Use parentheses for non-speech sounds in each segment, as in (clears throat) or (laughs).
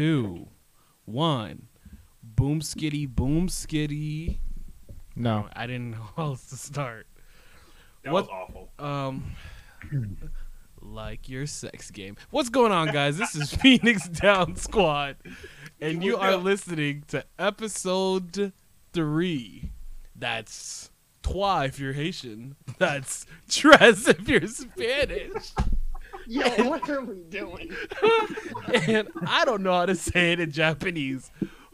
two, one. Boom skitty, boom skitty. No. I didn't know (laughs) how else to start. That What- was awful. Um, like your sex game. What's going on, guys? This is (laughs) Phoenix Down Squad, and you are listening to episode three. That's trois if you're Haitian. That's (laughs) tres if you're Spanish. Yo, what are we doing? (laughs) and I don't know how to say it in Japanese.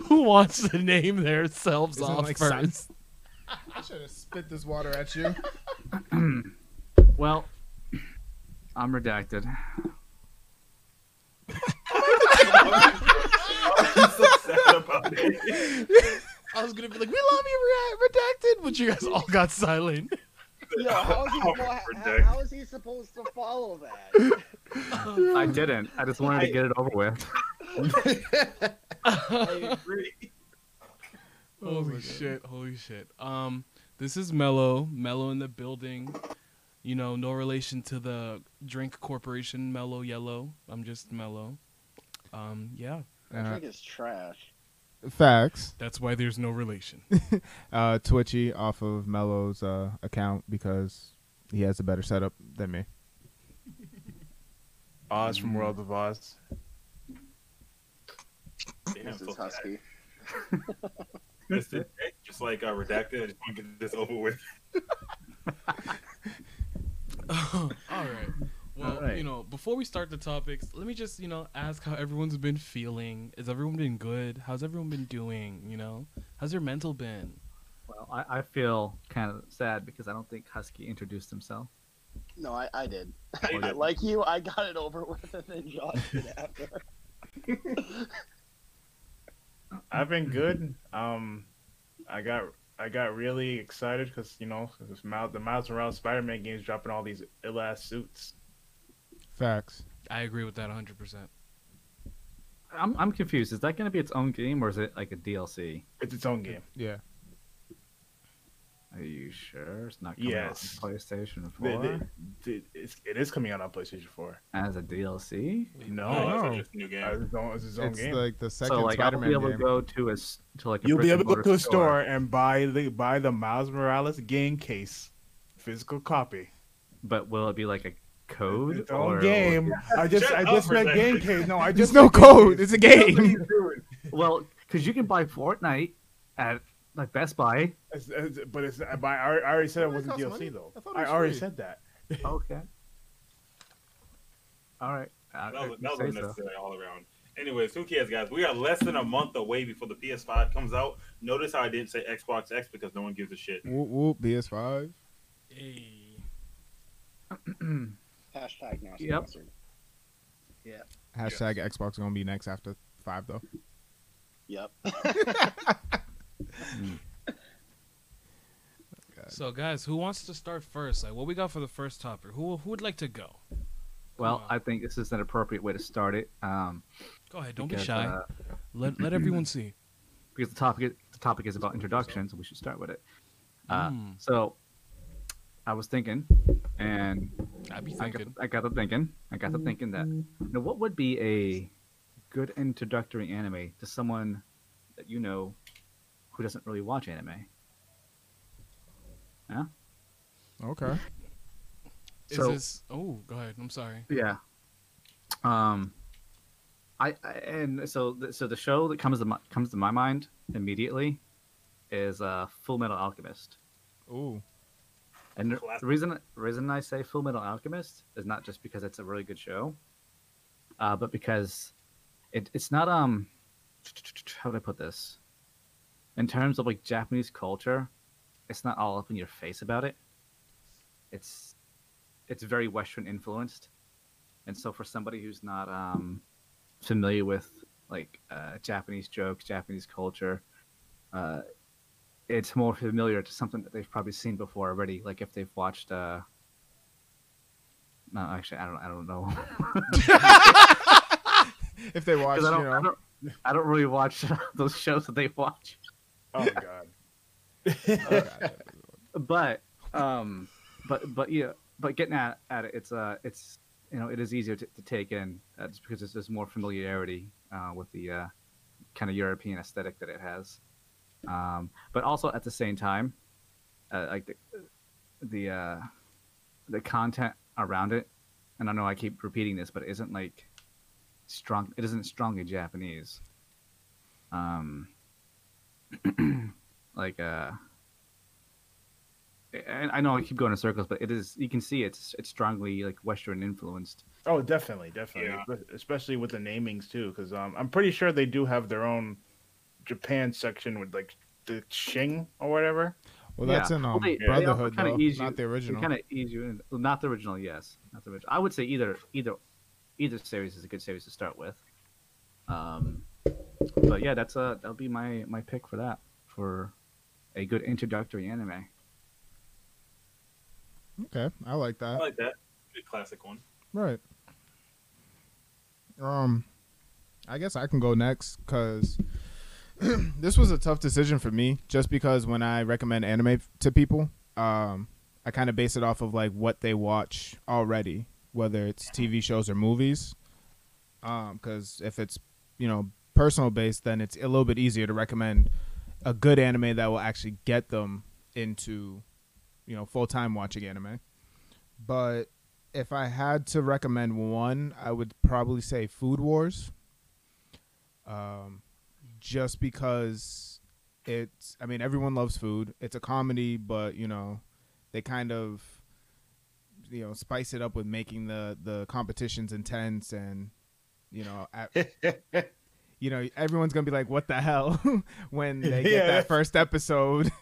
Who wants to name themselves Doesn't off make first? sense? I should have spit this water at you. (clears throat) Well, I'm redacted. I'm so sad about it. I was gonna be like, "We love you, Red- redacted," but you guys all got silent. (laughs) Yo, how is he, Oh, well, ridiculous. how, how is he supposed to follow that? I didn't. I just wanted to get it over with. (laughs) I agree. Holy shit! Holy shit! Um, this is Mello. Mello in the building. You know, no relation to the drink corporation Mellow Yellow. I'm just Mellow. Um, yeah, That Uh, drink is trash. Facts. that's why there's no relation. (laughs) Uh, Twitchy off of Mello's uh, account because he has a better setup than me. Oz from World of Oz. Damn, This is husky. (laughs) Just, just like uh, redacted. I just want to get this over with. (laughs) all right. Well, All right. you know, before we start the topics, let me just, you know, ask how everyone's been feeling. Has everyone been good? How's everyone been doing? You know, how's your mental been? Well, I, I feel kind of sad because I don't think Husky introduced himself. No, I, I did. You (laughs) did. like you, I got it over with, and then Josh did after. (laughs) I've been good. Um, I got I got really excited because you know this Miles, the Miles Morales Spider-Man games dropping all these ill ass suits. Facts. I agree with that 100%. I'm I'm confused. Is that going to be its own game or is it like a DLC? It's its own game. Yeah. Are you sure it's not coming Yes. out on PlayStation 4 the- the- it's, it is coming out on PlayStation 4. as a DLC? No, no. it's just a new game. It's, own, it's its own It's game. like the second So like I'll Spider-Man be able game. to go to a s- to like a You'll be able to go to a store and buy the buy the Miles Morales game case, physical copy. but will it be like a code Its or own game. (laughs) I just Shut I just for a meant game case. No, I (laughs) There's just no code. It's a game. Well, because you can buy Fortnite at like Best Buy. It's- it's- but it's but I already- I already said it Fortnite wasn't costs DLC money? though. I thought it I already free. said that. (laughs) Okay. All right. That was, you that was say so. all around. Anyways, who cares, guys? We are less than a month away before the PS5 comes out. Notice how I didn't say Xbox X because no one gives a shit. Whoop whoop. PS5. Hey. (clears throat) Hashtag now Yep. sponsored. Hashtag Xbox is gonna be next after five though. Yep. (laughs) So, guys, who wants to start first? Like, what we got for the first topic? Who who would like to go? Well. I think this is an appropriate way to start it. Um, Go ahead. Don't because, be shy. uh, let let everyone see. (clears throat) because the topic the topic is about introductions, so we should start with it. Uh, Mm. So, I was thinking, and I'd be I got, thinking. I got to thinking, I got to thinking that you know what would be a good introductory anime to someone that you know who doesn't really watch anime. Yeah. Okay. Is So- this? Oh, go ahead. I'm sorry. Yeah. Um, I, I and so the, so the show that comes to my, comes to my mind immediately is uh Full Metal Alchemist. Ooh. And the reason reason I say Full Metal Alchemist is not just because it's a really good show, uh, but because it it's not um how do I put this? In terms of like Japanese culture, it's not all up in your face about it. It's it's very Western influenced, and so for somebody who's not um familiar with like uh, Japanese jokes, Japanese culture, uh, it's more familiar to something that they've probably seen before already. Like if they've watched. Uh... No, actually, I don't. I don't know. (laughs) If they watch, I don't, I know. don't. I don't really watch (laughs) those shows that they watch. Oh (laughs) god. But um, but but yeah, but getting at at it, it's uh, it's you know, it is easier to, to take in uh, just because there's, there's more familiarity uh, with the uh, kind of European aesthetic that it has. Um, but also at the same time, uh, like the the uh, the content around it, and I know I keep repeating this, but it isn't like strong. It isn't strongly Japanese. Um, (clears throat) like uh, and I know I keep going in circles, but it is you can see it's it's strongly like Western influenced. Oh, definitely, definitely, Yeah. Especially with the namings too, because um, I'm pretty sure they do have their own Japan section with like the Xing or whatever. Well, that's Yeah. in um, they- they Brotherhood, also kinda though, ease you- not the original. kind of ease you in. well, Not the original, yes, not the original. I would say either either either series is a good series to start with. Um, but yeah, that's a that'll be my my pick for that for a good introductory anime. Okay, I like that. I like that. Good classic one. Right. Um, I guess I can go next because (clears throat) this was a tough decision for me. Just because when I recommend anime to people, um, I kind of base it off of like what they watch already, whether it's TV shows or movies. Um, because if it's you know personal based, then it's a little bit easier to recommend a good anime that will actually get them into you know full time watching anime. But if I had to recommend one, I would probably say Food Wars. Um, just because it's, I mean, everyone loves food. It's a comedy, but you know, they kind of, you know, spice it up with making the the competitions intense and, you know, at, (laughs) you know, everyone's gonna be like, "What the hell?" (laughs) when they get Yeah, that first episode. (laughs)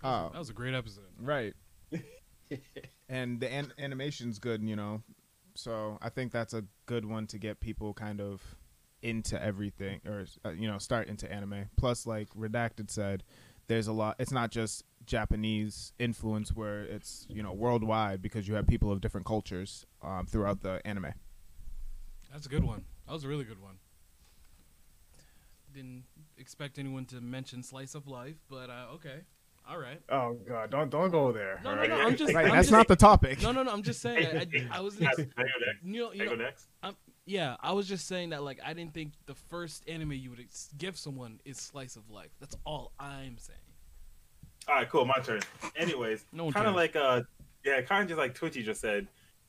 Oh, That was a great episode. Right. and the an- animation's good, you know. So I think that's a good one to get people kind of into everything or uh, you know, start into anime. Plus like Redacted said, there's a lot it's not just Japanese influence where it's, you know, worldwide because you have people of different cultures um, throughout the anime. That's a good one. That was a really good one. Didn't expect anyone to mention slice of life, but uh, okay, all right. Oh God, don't don't go there. No, no, right? no. I'm just. Right, I'm that's just, not the topic. No, no, no. I'm just saying. I, I, I was. Can (laughs) I Ex- can I go next? you know, you I go know, next? Yeah. I was just saying that like I didn't think the first anime you would ex- give someone is slice of life. That's all I'm saying. All right, cool. My turn. Anyways, No kind of like uh, yeah, kind of just like Twitchy just said.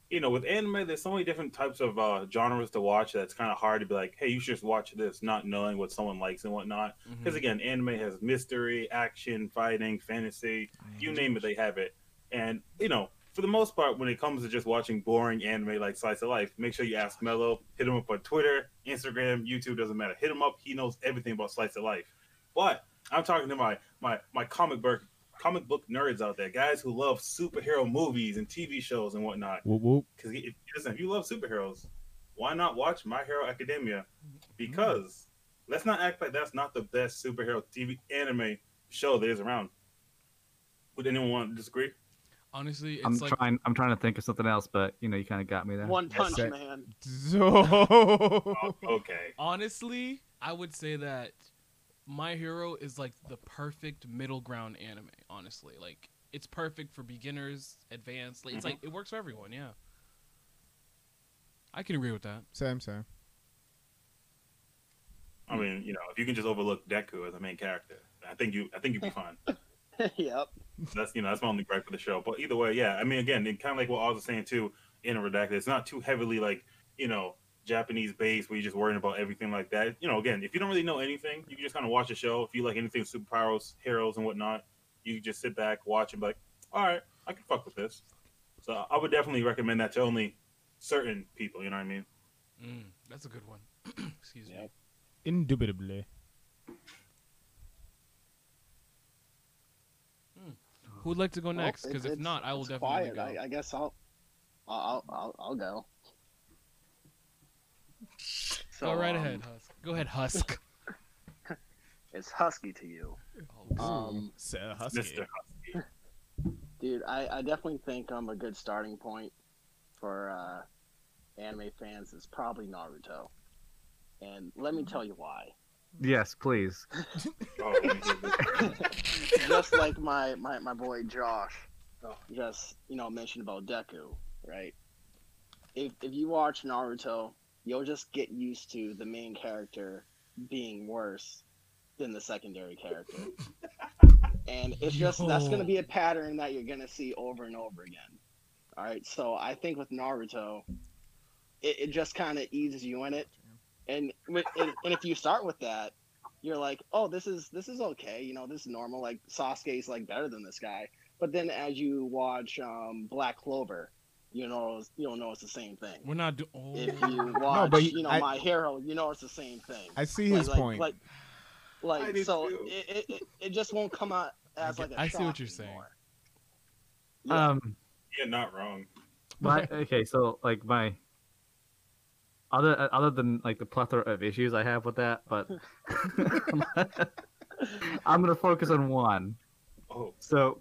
You know, with anime, there's so many different types of uh, genres to watch that's kind of hard to be like, hey, you should just watch this, not knowing what someone likes and whatnot. Because Mhm. again, anime has mystery, action, fighting, fantasy, you name it, they have it. And you know, for the most part, when it comes to just watching boring anime like Slice of Life, make sure you ask Mello. Hit him up on Twitter, Instagram, YouTube, doesn't matter. Hit him up. He knows everything about Slice of Life. But I'm talking to my my my comic book comic book nerds out there, guys who love superhero movies and TV shows and whatnot. Because if, listen, if you love superheroes, why not watch My Hero Academia? Because let's not act like that's not the best superhero TV anime show there is around. Would anyone want to disagree? Honestly, it's I'm like trying. I'm trying to think of something else, but you know, you kind of got me there. One Punch Yes, Man. Oh, (laughs) okay. honestly, I would say that My Hero is like the perfect middle ground anime. Honestly, like it's perfect for beginners, advanced. Like, it's mm-hmm. like it works for everyone. Yeah, I can agree with that. Same, same. I mean, you know, if you can just overlook Deku as a main character, I think you, I think you'd be (laughs) fine. yep. That's you know, that's my only gripe for the show. But either way, yeah. I mean, again, it kind of like what Oz was saying too in a redacted. It's not too heavily like you know Japanese based where you're just worrying about everything like that. You know, again, if you don't really know anything, you can just kind of watch the show. If you like anything superpowers, heroes, and whatnot, you can just sit back, watch, and be like, all right, I can fuck with this. So I would definitely recommend that to only certain people. You know what I mean? Mm, that's a good one. (clears throat) Excuse me. Indubitably. Who would like to go next? Because if not, I will it's definitely quiet. go. I, I guess I'll, I'll, I'll, I'll go. So, go right um, ahead, Husk. Go ahead, Husk. (laughs) It's husky to you, Oh, um, Sir Husky. Mister Husky. dude. I, I definitely think um a good starting point for uh, anime fans is probably Naruto, and let me tell you why. Yes, please. Oh, let me hear this. just like my, my, my boy Josh just you know mentioned about Deku, right? if if you watch Naruto, you'll just get used to the main character being worse than the secondary character. (laughs) and it's just that's going to be a pattern that you're going to see over and over again. All right, so I think with Naruto, it, it just kind of eases you in it, and and, and if you start with that, you're like, oh, this is this is okay, you know, this is normal. Like Sasuke's like better than this guy, but then as you watch um, Black Clover, you know you'll know it's the same thing. We're not doing. Oh. If you (laughs) watch, but he- you know, I- My Hero, you know it's the same thing. I see Like- his like, point. Like, like so, it, it, it, it just won't come out as get- like a I see what you're saying. anymore. Yeah. Um, You're not wrong. my okay, so like my other uh, other than like the plethora of issues I have with that, but (laughs) I'm gonna focus on one. Oh, So,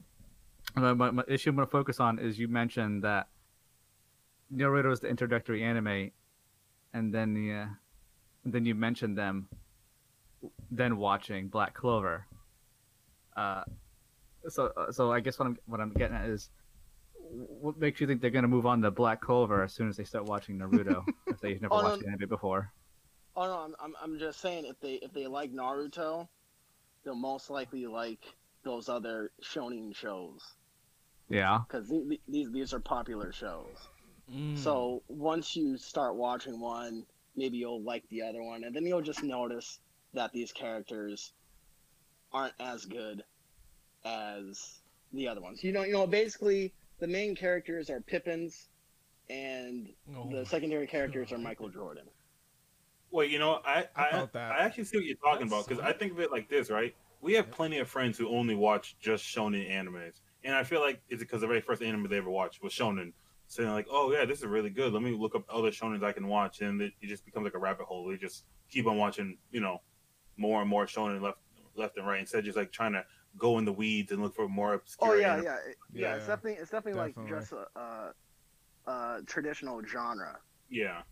my, my, my issue I'm going to focus on is you mentioned that Naruto is the introductory anime, and then the, uh, and then you mentioned them, then watching Black Clover. Uh, so uh, so I guess what I'm what I'm getting at is, what makes you think they're going to move on to Black Clover as soon as they start watching Naruto (laughs) if they've never Oh, no, watched the anime before? Oh no, I'm, I'm I'm just saying if they if they like Naruto, they'll most likely like those other shonen shows Yeah. because these these are popular shows. Mm. So once you start watching one, maybe you'll like the other one, and then you'll just notice that these characters aren't as good as the other ones. You know, you know, basically the main characters are Pippens, and Oh the secondary characters are Michael Jordan. Wait, you know, I I I, felt that. I actually see what you're talking That's about because so- I think of it like this, right? We have plenty of friends who only watch just shonen animes, and I feel like it's because the very first anime they ever watched was shonen. So they're like, oh yeah, this is really good. Let me look up other shonens I can watch, and it, it just becomes like a rabbit hole. We just keep on watching, you know, more and more shonen left left and right instead of just like trying to go in the weeds and look for more obscure. Oh yeah, anime. yeah, it- yeah. It's Yeah, definitely it's definitely, definitely. like just a, a, a traditional genre. yeah.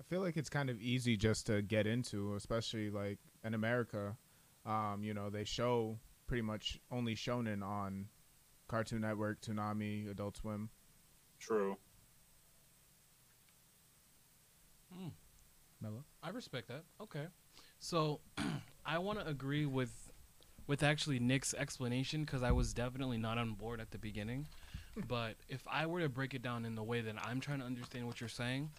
I feel like it's kind of easy just to get into, especially like in America. Um, you know, they show pretty much only shonen on Cartoon Network, Toonami, Adult Swim. True. Mello. I respect that. Okay. So (clears throat) I want to agree with with actually Nick's explanation because I was definitely not on board at the beginning. but if I were to break it down in the way that I'm trying to understand what you're saying,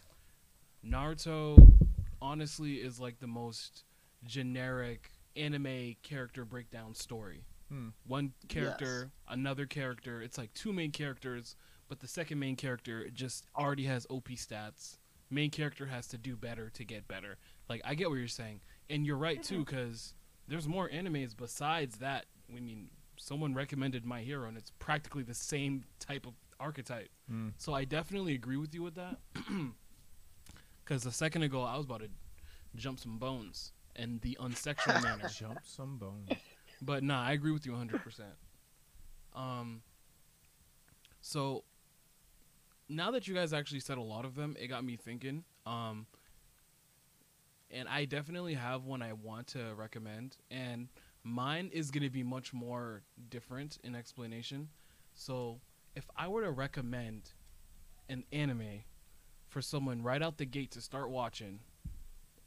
Naruto honestly is like the most generic anime character breakdown story. Hmm. One character, another character. It's like two main characters, but the second main character just already has OP stats. Main character has to do better to get better. Like I get what you're saying, and you're right too, because there's more animes besides that. I mean, someone recommended My Hero, and it's practically the same type of archetype. Hmm. So I definitely agree with you with that. (clears throat) Because a second ago I was about to jump some bones in the unsexual (laughs) manner. Jump some bones. But nah, I agree with you 100%. Um so now that you guys actually said a lot of them, it got me thinking. Um and I definitely have one I want to recommend and mine is going to be much more different in explanation. So, if I were to recommend an anime for someone right out the gate to start watching,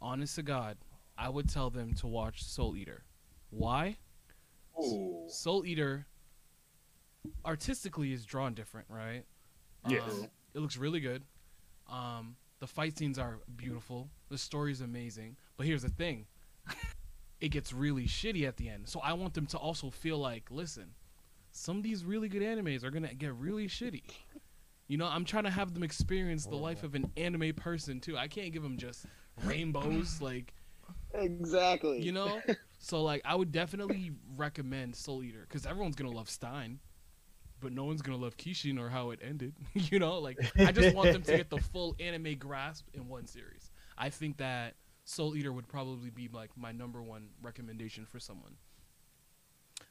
honest to God, I would tell them to watch Soul Eater. Why? Ooh. Soul Eater artistically is drawn different, right? Yes. Um, it looks really good. Um, the fight scenes are beautiful. The story is amazing. But here's the thing. (laughs) it gets really shitty at the end. So I want them to also feel like, listen, some of these really good animes are going to get really shitty. You know, I'm trying to have them experience the life of an anime person too. I can't give them just rainbows (laughs) like Exactly. you know (laughs) so like i would definitely recommend soul eater because everyone's gonna love stein but no one's gonna love kishin or how it ended (laughs) you know like i just want them to get the full anime grasp in one series i think that soul eater would probably be like my number one recommendation for someone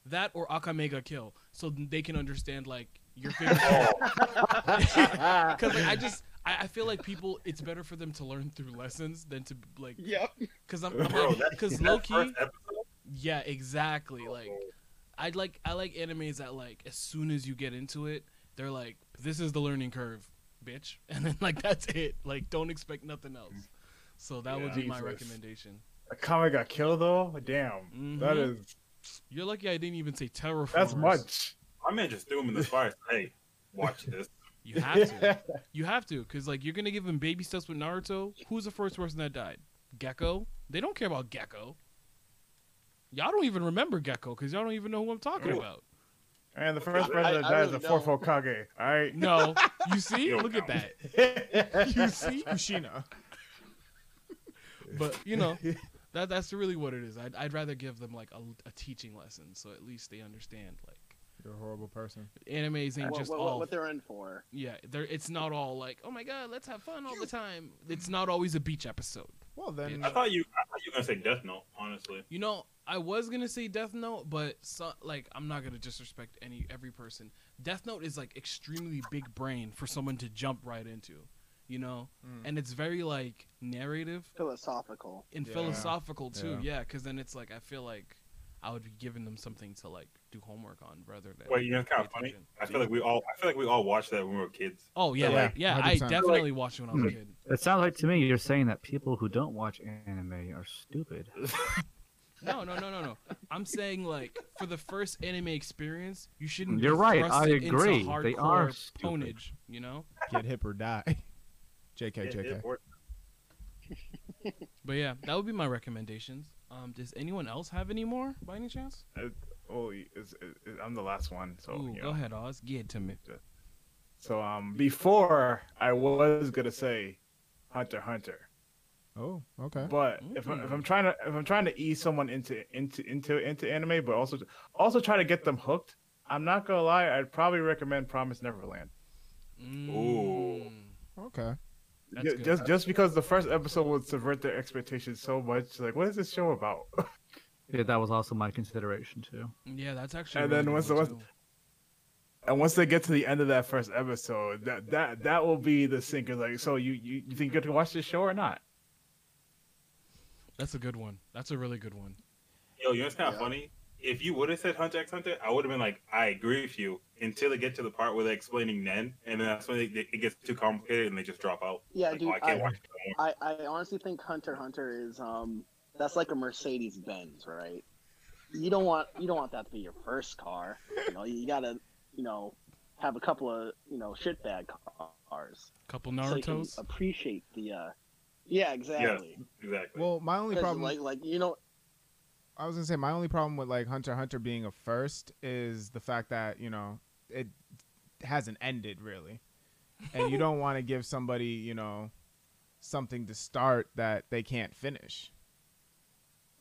that or Akame ga Kill so they can understand like your favorite (laughs) (laughs) because like, i just I, I feel like people it's better for them to learn through lessons than to like Yep. because i'm, I'm Bro, like that- because that low first key episode- yeah, exactly. Like oh. I like I like animes that like as soon as you get into it, they're like this is the learning curve. bitch, (laughs) and then like that's it. Like don't expect nothing else. So that would Yeah. be my Jesus. recommendation. A comic got killed though. Damn, that Mhm. is You're lucky I didn't even say Terra Formars. that's much. My man just threw him in the fire. Hey, watch this. You have to. (laughs) You have to, because like you're gonna give him baby steps with Naruto. Who's the first person that died? Gecko. They don't care about Gecko. Y'all don't even remember Gecko because y'all don't even know who I'm talking Ooh. about. And the first I- person that I died is really the fourth don't. All right. No, you see, look at that. You see, (laughs) Kushina. but you know that that's really what it is. I'd I'd rather give them like a, a teaching lesson, so at least they understand like You're a horrible person. animes ain't what, just what, all what they're in for. yeah. They're it's not all like oh my god, let's have fun all the time. It's not always a beach episode. Well then, I thought you. I thought you were gonna say Death Note. Honestly, You know, I was gonna say Death Note, but so, like I'm not gonna disrespect any every person. Death Note is like extremely big brain for someone to jump right into, you know, Mm. and it's very like narrative Philosophical. and Yeah. philosophical too. Yeah. Yeah, because then it's like I feel like I would be giving them something to like do homework on rather than. wait, you know, it's kind of funny. attention. I feel like we all. I feel like we all watched that when we were kids. Oh yeah, Yeah, like, yeah. I 100%. definitely watched it when I was a kid. It sounds like to me you're saying that people who don't watch anime are stupid. (laughs) No, no, no, no, no. I'm saying like for the first anime experience, you shouldn't. You're right, I thrusted into agree. They are ponage, you know. get hip or die. (laughs) JK, Yeah, JK. it worked. But yeah, that would be my recommendations. Um, does anyone else have any more by any chance? Oh, it's, it's, I'm the last one. So Ooh, you go know. ahead, Oz. Get it to me. So um, before I was gonna say Hunter Hunter, Oh, okay. but if, I'm, if I'm trying to if I'm trying to ease someone into into into into anime, but also also try to get them hooked, I'm not gonna lie. I'd probably recommend Promise Neverland. Mm, Okay. That's Ju- good. Just just because the first episode would subvert their expectations so much. Like, what is this show about? (laughs) Yeah, that was also my consideration too. Yeah, that's actually. And really then once the- once- too. and once they get to the end of that first episode, that that that will be the sinker. Like, so you you, you think you're gonna watch this show or not? That's a good one. That's a really good one. Yo, you know what's kind of Yeah. funny? If you would have said Hunter x Hunter, I would have been like, I agree with you until they get to the part where they're explaining Nen, and then that's when it, it gets too complicated and they just drop out. Yeah, Like, dude. oh, I can't I, watch. I, I honestly think Hunter Hunter is um that's like a Mercedes Benz, right? You don't want you don't want that to be your first car. You know, you gotta you know have a couple of you know shitbag cars Couple so you can Naruto's. appreciate the. uh Yeah, exactly. Exactly. Well, my only problem, like like you know I was gonna say, my only problem with like Hunter Hunter being a first is the fact that you know it hasn't ended really, and you don't (laughs) want to give somebody you know something to start that they can't finish.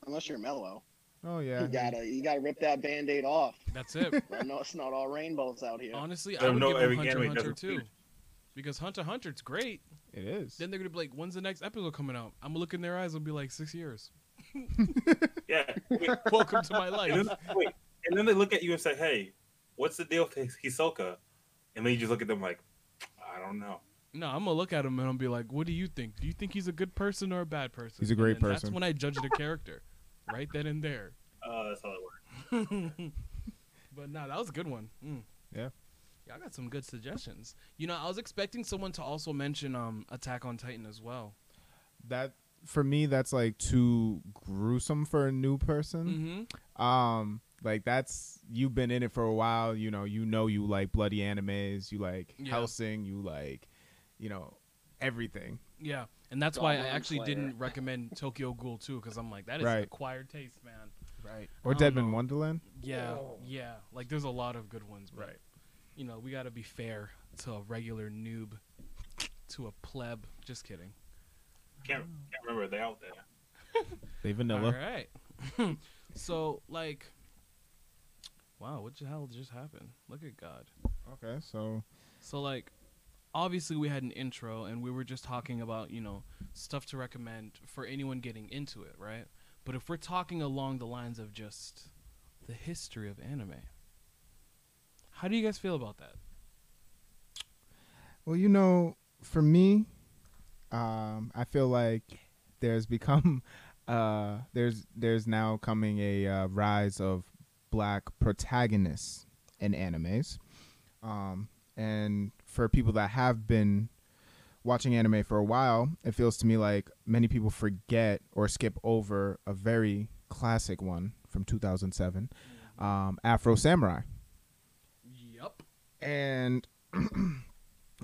unless you're mellow, Oh yeah, you gotta you gotta rip that band-aid off. That's it. (laughs) I know it's not all rainbows out here. Honestly, I, I 'em would know give them every Hunter x anime Hunter too, finish. Because Hunter Hunter it's great. it is. Then they're gonna be like, when's the next episode coming out? I'm gonna look in their eyes. It'll be like six years. (laughs) yeah. Wait, (laughs) Welcome to my life. and, then, wait, and then they look at you and say, "Hey, what's the deal with His- Hisoka?" And then you just look at them like, "I don't know." No, I'm gonna look at him and I'll be like, "What do you think? Do you think he's a good person or a bad person?" He's a great And then That's when I judge the character, right then and there. Uh, (laughs) that's how it works. but no, that was a good one. Mm. Yeah. Yeah, I got some good suggestions. You know, I was expecting someone to also mention um Attack on Titan as well. that for me, that's like too gruesome for a new person. Mm-hmm. Um, like that's you've been in it for a while. You know, you know you like bloody animes. You like Yeah. Hellsing. You like, you know, everything. Yeah, and that's why I actually Slayer. didn't recommend Tokyo Ghoul too, because I'm like, that is an Right. acquired taste, man. Right. Or Deadman know. Wonderland. Yeah, yeah. Like, there's a lot of good ones, but, You know, we got to be fair to a regular noob, to a pleb. Just kidding. Can't can't remember they out there. (laughs) They vanilla. All right. (laughs) so, like, wow, what the hell just happened? Look at God. Okay, so So, like, obviously, we had an intro, and we were just talking about, you know, stuff to recommend for anyone getting into it, right? But if we're talking along the lines of just the history of anime, how do you guys feel about that? well, you know, for me, um, I feel like there's become (laughs) uh there's there's now coming a uh, rise of black protagonists in animes. Um and for people that have been watching anime for a while, it feels to me like many people forget or skip over a very classic one from 2007, um, Afro Samurai. Yup. And (clears throat)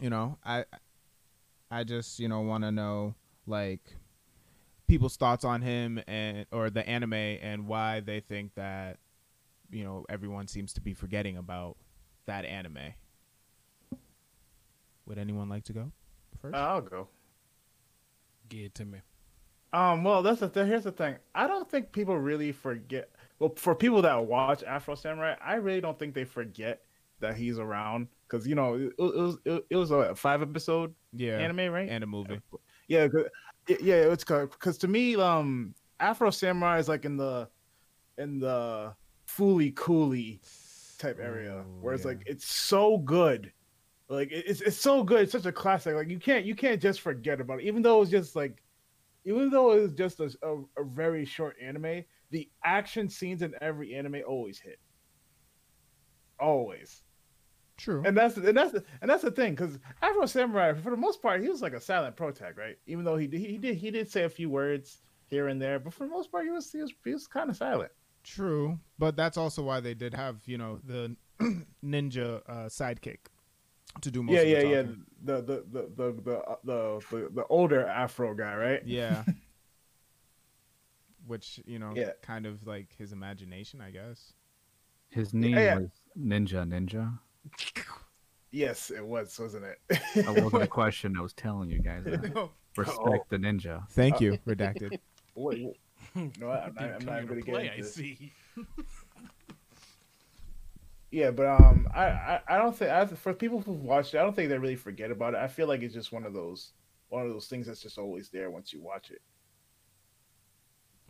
you know, I I just you know want to know like people's thoughts on him and or the anime and why they think that you know everyone seems to be forgetting about that anime. Would anyone like to go first? Uh, I'll go. Get it to me. Um, well, that's the th- here's the thing. I don't think people really forget. Well, for people that watch Afro Samurai, I really don't think they forget that he's around because you know it, it was it, it was a five episode yeah, anime, right? and a movie. Yeah, it- yeah, it's because to me, um, Afro Samurai is like in the in the Fooly Cooly type area, Oh, where it's yeah. like it's so good, like it's it's so good, it's such a classic. Like you can't you can't just forget about it, even though it's just like, even though it was just a, a, a very short anime, the action scenes in every anime always hit, always. True. And that's and that's the, and that's the thing because Afro Samurai, for the most part, he was like a silent protag, right? Even though he did, he did he did say a few words here and there, but for the most part, he was he was, he was kind of silent. True, but that's also why they did have you know the (clears throat) ninja uh, sidekick to do most yeah, of the yeah, yeah. The the the the the, the the the older Afro guy, right? Yeah. (laughs) Which you know, Yeah. kind of like his imagination, I guess. His name Yeah. was Ninja Ninja. (laughs) Yes, it was, wasn't it? That wasn't a (laughs) question. I was telling you guys. (laughs) That. Respect the ninja. Thank you, redacted. Wait, no, I'm not, I'm Didn't not going to to play. get I into this. see. Yeah, but um, I, I, I don't think I, for people who've watched it, I don't think they really forget about it. I feel like it's just one of those one of those things that's just always there once you watch it.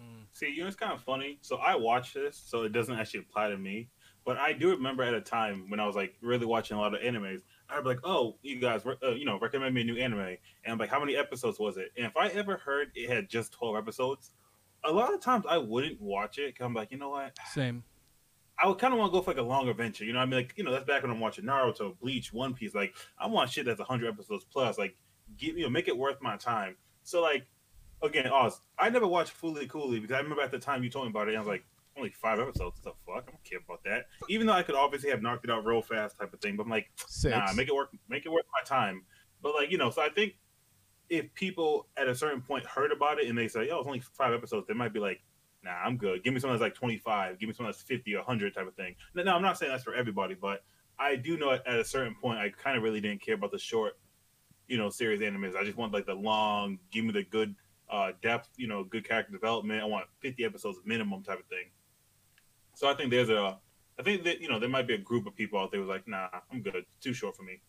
Mm. See, you know, it's kind of funny. So I watch this, so it doesn't actually apply to me. But I do remember at a time when I was like really watching a lot of animes, I'd be like, "Oh, you guys, uh, you know, recommend me a new anime," and I'm like, "How many episodes was it?" And if I ever heard it had just twelve episodes, a lot of times I wouldn't watch it. Cause I'm like, you know what? Same. I would kind of want to go for like a longer venture. You know, what I mean, like you know, that's back when I'm watching Naruto, Bleach, One Piece. Like I want shit that's 100 episodes plus. Like, give you know, make it worth my time. So like, again, Oz, I never watched Fooly Cooly because I remember at the time you told me about it, and I was like, only five episodes. What the fuck? I don't care about that. Even though I could obviously have knocked it out real fast, type of thing. But I'm like, Six. nah, make it work. Make it worth my time. But like, you know, so I think if people at a certain point heard about it and they say, "Oh, it's only five episodes," they might be like, "Nah, I'm good. Give me something that's like 25. Give me something that's 50 or 100 type of thing." No, no, I'm not saying that's for everybody, but I do know at, at a certain point, I kind of really didn't care about the short, you know, series animes. I just want like the long, give me the good uh, depth, you know, good character development. I want 50 episodes minimum type of thing. So I think there's a, I think that you know there might be a group of people out there who's like, "Nah, I'm good. It's too short for me."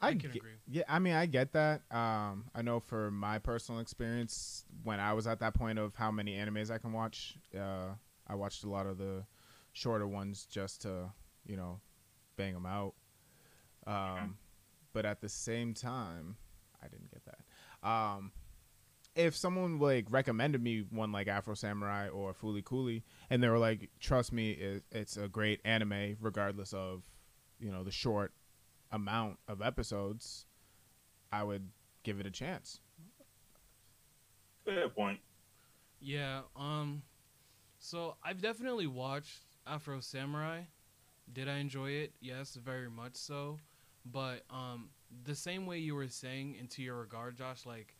I, I can ge- agree. Yeah, I mean, I get that. Um, I know for my personal experience, when I was at that point of how many animes I can watch, uh, I watched a lot of the shorter ones just to, you know, bang them out. Um, but at the same time, I didn't get that. Um, if someone like recommended me one like Afro Samurai or Fooly Cooly, and they were like, "Trust me, it, it's a great anime, regardless of, you know, the short amount of episodes, I would give it a chance. Fair point. Yeah. Um. So I've definitely watched Afro Samurai. Did I enjoy it? Yes, very much so. But um, the same way you were saying, into your regard, Josh, like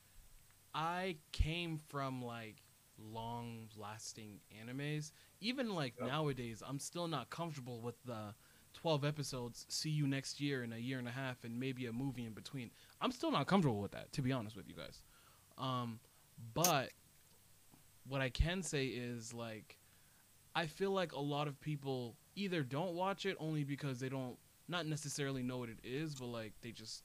I came from like long-lasting animes. Even like Yep. nowadays, I'm still not comfortable with the 12 episodes. See you next year in a year and a half, and maybe a movie in between. I'm still not comfortable with that, to be honest with you guys. Um, but what I can say is like I feel like a lot of people either don't watch it only because they don't not necessarily know what it is, but like they just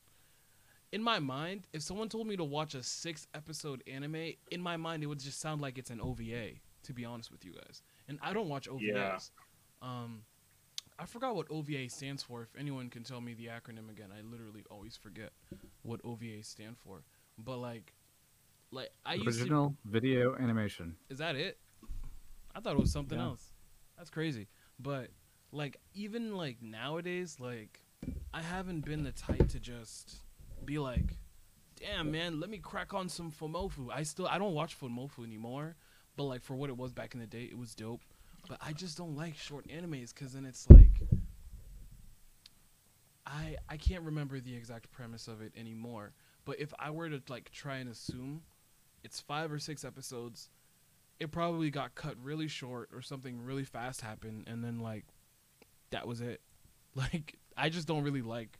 in my mind, if someone told me to watch a six episode anime, in my mind it would just sound like it's an OVA, to be honest with you guys. And I don't watch OVAs. Yeah. Um I forgot what OVA stands for. If anyone can tell me the acronym again, I literally always forget what OVA stand for. But like like I used to Original video animation. is that it? I thought it was something Yeah. else. That's crazy. But like even like nowadays, like I haven't been the type to just be like, damn man, let me crack on some Fumoffu. I still I don't watch Fumoffu anymore, but like for what it was back in the day, it was dope. But I just don't like short animes because then it's like I I can't remember the exact premise of it anymore. But if I were to like try and assume it's five or six episodes, it probably got cut really short or something really fast happened, and then like that was it. (laughs) Like I just don't really like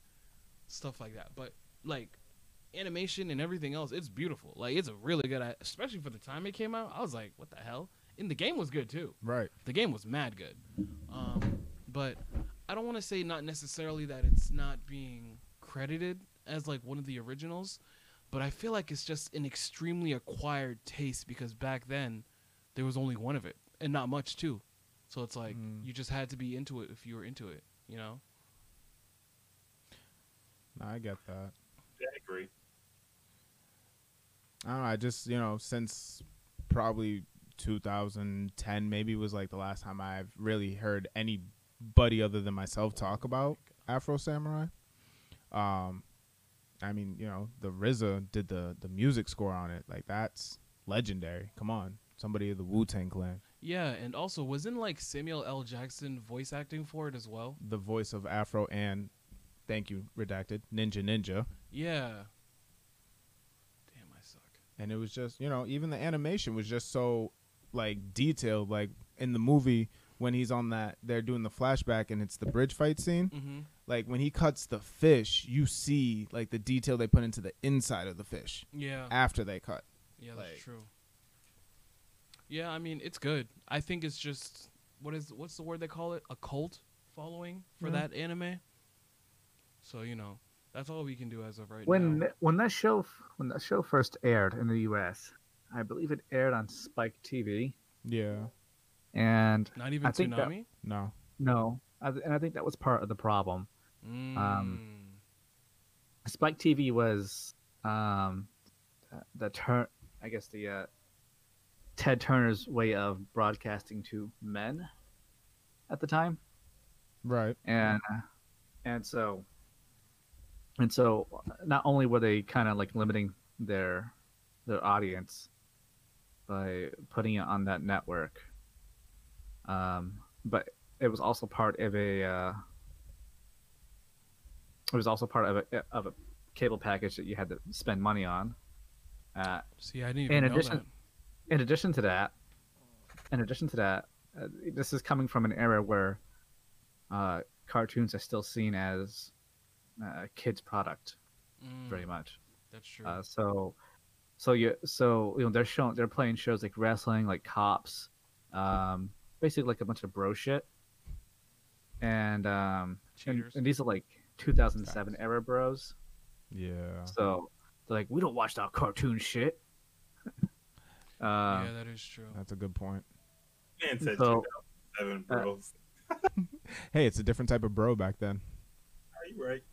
stuff like that. But like animation and everything else, it's beautiful. Like it's a really good, especially for the time it came out. I was like, what the hell? And the game was good too. Right. The game was mad good. Um, but I don't want to say not necessarily that it's not being credited as like one of the originals, but I feel like it's just an extremely acquired taste because back then there was only one of it and not much too. So it's like Mm. you just had to be into it if you were into it, you know? I get that. I don't know. I just you know since probably 2010 maybe was like the last time I've really heard anybody other than myself talk about Afro Samurai. Um, I mean you know the RZA did the the music score on it. Like that's legendary. Come on, somebody of the Wu Tang Clan. Yeah, and also wasn't like Samuel L. Jackson voice acting for it as well? The voice of Afro and thank you redacted Ninja Ninja. Yeah. Damn, I suck. and it was just you know even the animation was just so like detailed like in the movie when he's on that they're doing the flashback and it's the bridge fight scene Mm-hmm. like when he cuts the fish you see like the detail they put into the inside of the fish Yeah. after they cut Yeah, that's Like- true. Yeah, I mean it's good. I think it's just what is what's the word they call it? A cult following for Yeah. that anime. So you know, that's all we can do as of right when now. when that show when that show first aired in the U.S., I believe it aired on Spike TV, yeah and Not even I think that- Toonami. no no, I, and I think that was part of the problem. Mm. Spike TV was um, uh, the turn, I guess the uh, Ted Turner's way of broadcasting to men at the time, right and and so and so not only were they kind of like limiting their their audience by putting it on that network, um, but it was also part of a uh, it was also part of a of a cable package that you had to spend money on. Uh, See, I didn't even in know addition- that. in addition to that, in addition to that, uh, this is coming from an era where uh, cartoons are still seen as uh, kids' product, Mm, very much. That's true. Uh, so, so you, so you know, they're showing, they're playing shows like wrestling, like Cops, um, basically like a bunch of bro shit, and um, and, and these are like 2007 era bros. yeah So they're like, we don't watch that cartoon shit. (laughs) uh, yeah, that is true. that's a good point Man said So- 2007, uh, bros. (laughs) hey it's a different type of bro back then Are you right?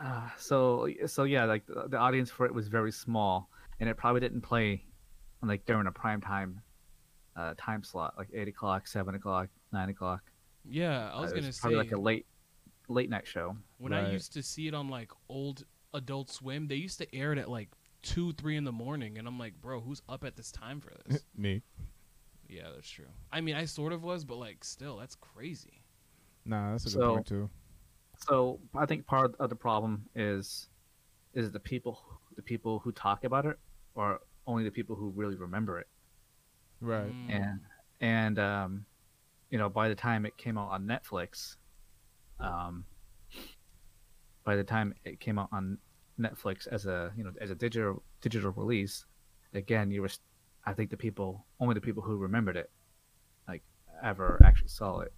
You right. Uh, so so yeah, like the, the audience for it was very small, and it probably didn't play like during a prime time uh, time slot, like eight o'clock, seven o'clock, nine o'clock. Yeah, I was Uh, gonna say probably like a late late night show. when I used to see it on like old Adult Swim, they used to air it at like two, three in the morning, and I'm like, bro, who's up at this time for this? (laughs) me yeah, that's true. I mean, I sort of was, but like, still, that's crazy. nah that's a good So- point too So I think part of the problem is is the people the people who talk about it, or only the people who really remember it. right Mm, and and um, you know by the time it came out on Netflix, um, by the time it came out on Netflix as a you know as a digital digital release, again you were, I think the people only the people who remembered it, like ever actually saw it.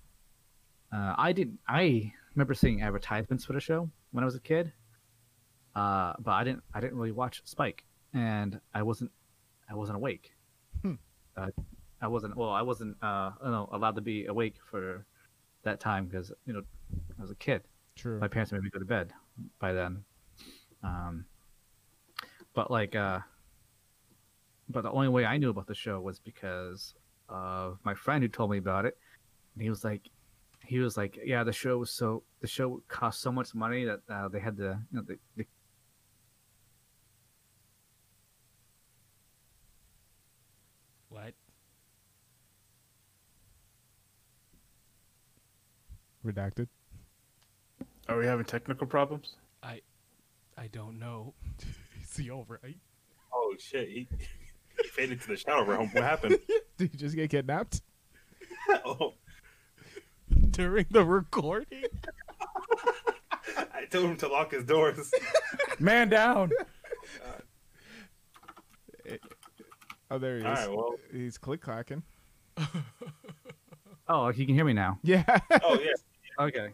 Uh, I didn't. I remember seeing advertisements for the show when I was a kid, uh, but I didn't. I didn't really watch Spike, and I wasn't. I wasn't awake. Uh, I wasn't. Well, I wasn't. Uh, you know, allowed to be awake for that time because you know I was a kid. true My parents made me go to bed by then. Um, but like, uh, but the only way I knew about the show was because of my friend who told me about it, and he was like, he was like, yeah, the show was so the show cost so much money that uh, they had to you know the, the what redacted. Are we having technical problems? I I don't know. (laughs) Is he all right? Oh shit! He, he faded to the shower room. What happened? (laughs) Did he just get kidnapped? (laughs) oh. (laughs) During the recording? I told him to lock his doors. (laughs) Man down. Uh, oh, there he is. All right. Well. He's click clacking. Oh, you can hear me now. Yeah. Oh yeah. Okay.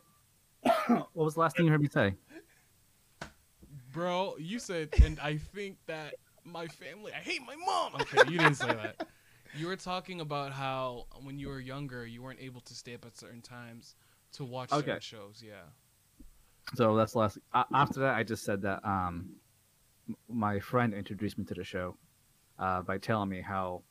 (coughs) what was the last thing you heard me say? Bro, you said, and I think that my family, I hate my mom. (laughs) Okay, you didn't say that. You were talking about how when you were younger, you weren't able to stay up at certain times to watch certain shows. Yeah. So that's the last. Uh, after that, I just said that um, my friend introduced me to the show uh, by telling me how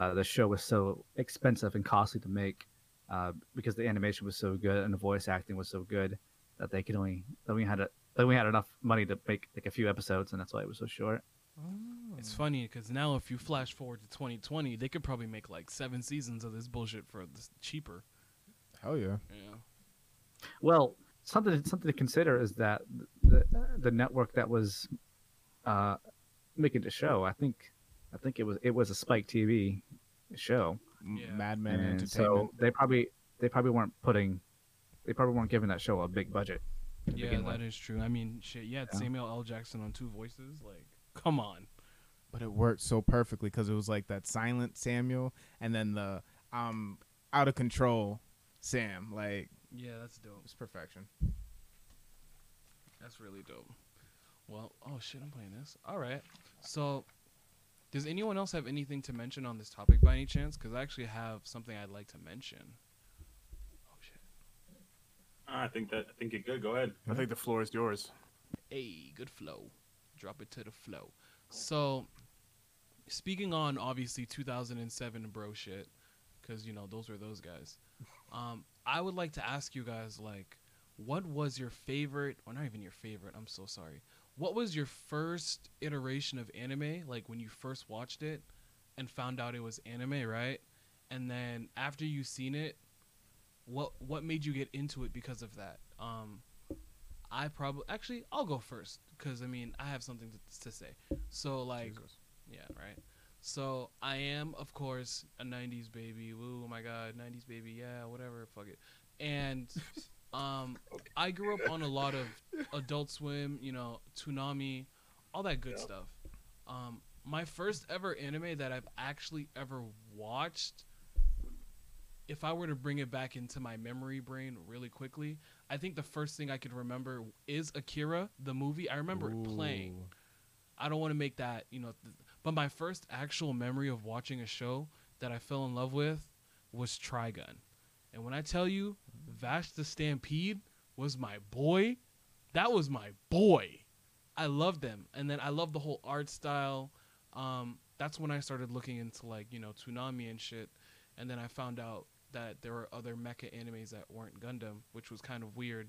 uh, the show was so expensive and costly to make uh, because the animation was so good and the voice acting was so good that they could only that we had a, that we had enough money to make like a few episodes and that's why it was so short. It's funny because now if you flash forward to 2020, they could probably make like seven seasons of this bullshit for this cheaper. Hell yeah. Yeah. Well, something something to consider is that the the network that was uh, making the show, I think, I think it was it was a Spike TV show, M- Yeah. Madman and Entertainment. so they probably they probably weren't putting, they probably weren't giving that show a big budget. Yeah, begin that with. is true. I mean, shit. Yeah, Yeah. Samuel L. Jackson on two voices. Like, come on. but it worked so perfectly because it was like that silent Samuel and then the um out of control Sam. Like Yeah, that's dope. it's perfection. That's really dope. Well, oh shit, I'm playing this. All right. So, does anyone else have anything to mention on this topic by any chance? Because I actually have something I'd like to mention. Oh shit. I think that. I think you're good. Go ahead. I think the floor is yours. Hey, good flow. Drop it to the flow. So, speaking on obviously 2007 bro shit, because you know those were those guys. Um, I would like to ask you guys like, what was your favorite, or not even your favorite? I'm so sorry. What was your first iteration of anime? Like when you first watched it and found out it was anime, right? And then after you seen it, what what made you get into it because of that? Um, I probably actually I'll go first because I mean I have something to, to say. So like yeah right. So I am of course a '90s baby. Woo oh my god '90s baby yeah whatever fuck it. And (laughs) um I grew up on a lot of Adult Swim you know Toonami all that good Yeah. stuff. Um my first ever anime that I've actually ever watched if I were to bring it back into my memory brain really quickly, I think the first thing I could remember is Akira, the movie. I remember it playing. I don't want to make that, you know, th- but my first actual memory of watching a show that I fell in love with was Trigun. And when I tell you Vash the Stampede was my boy, that was my boy. I loved them. And then I loved the whole art style. Um, that's when I started looking into like, you know, Toonami and shit. And then I found out that there were other mecha animes that weren't Gundam, which was kind of weird.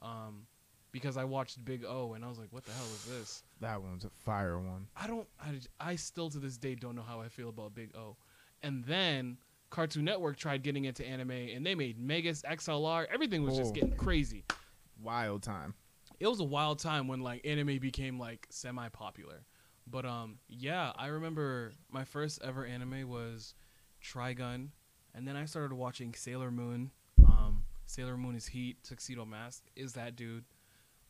Um, because I watched Big O and I was like, what the hell is this? That one's a fire one. I don't. I, I still to this day don't know how I feel about Big O. And then Cartoon Network tried getting into anime, and they made Megas XLR. Everything was just getting crazy. Wild time. It was a wild time when like anime became like semi-popular. But um, yeah, I remember my first ever anime was Trigun, and then I started watching Sailor Moon. Um, Sailor Moon is Heat. Tuxedo Mask is that dude.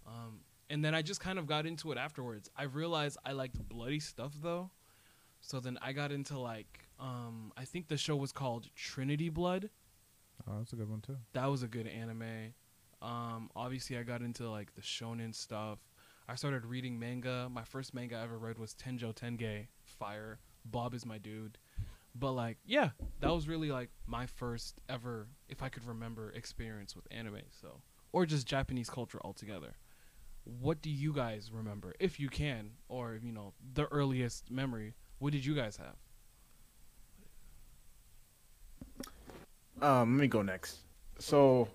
Um, and then I just kind of got into it afterwards. I realized I liked bloody stuff though. So then I got into like um I think the show was called Trinity Blood. Oh, that's a good one too. That was a good anime. Um obviously I got into like the shonen stuff. I started reading manga. My first manga I ever read was Tenjo Tenge. Fire. Bob is my dude. But like, yeah, that was really like my first ever, if I could remember, experience with anime. So, or just Japanese culture altogether. What do you guys remember, if you can, or you know, the earliest memory? What did you guys have? Um, let me go next. So,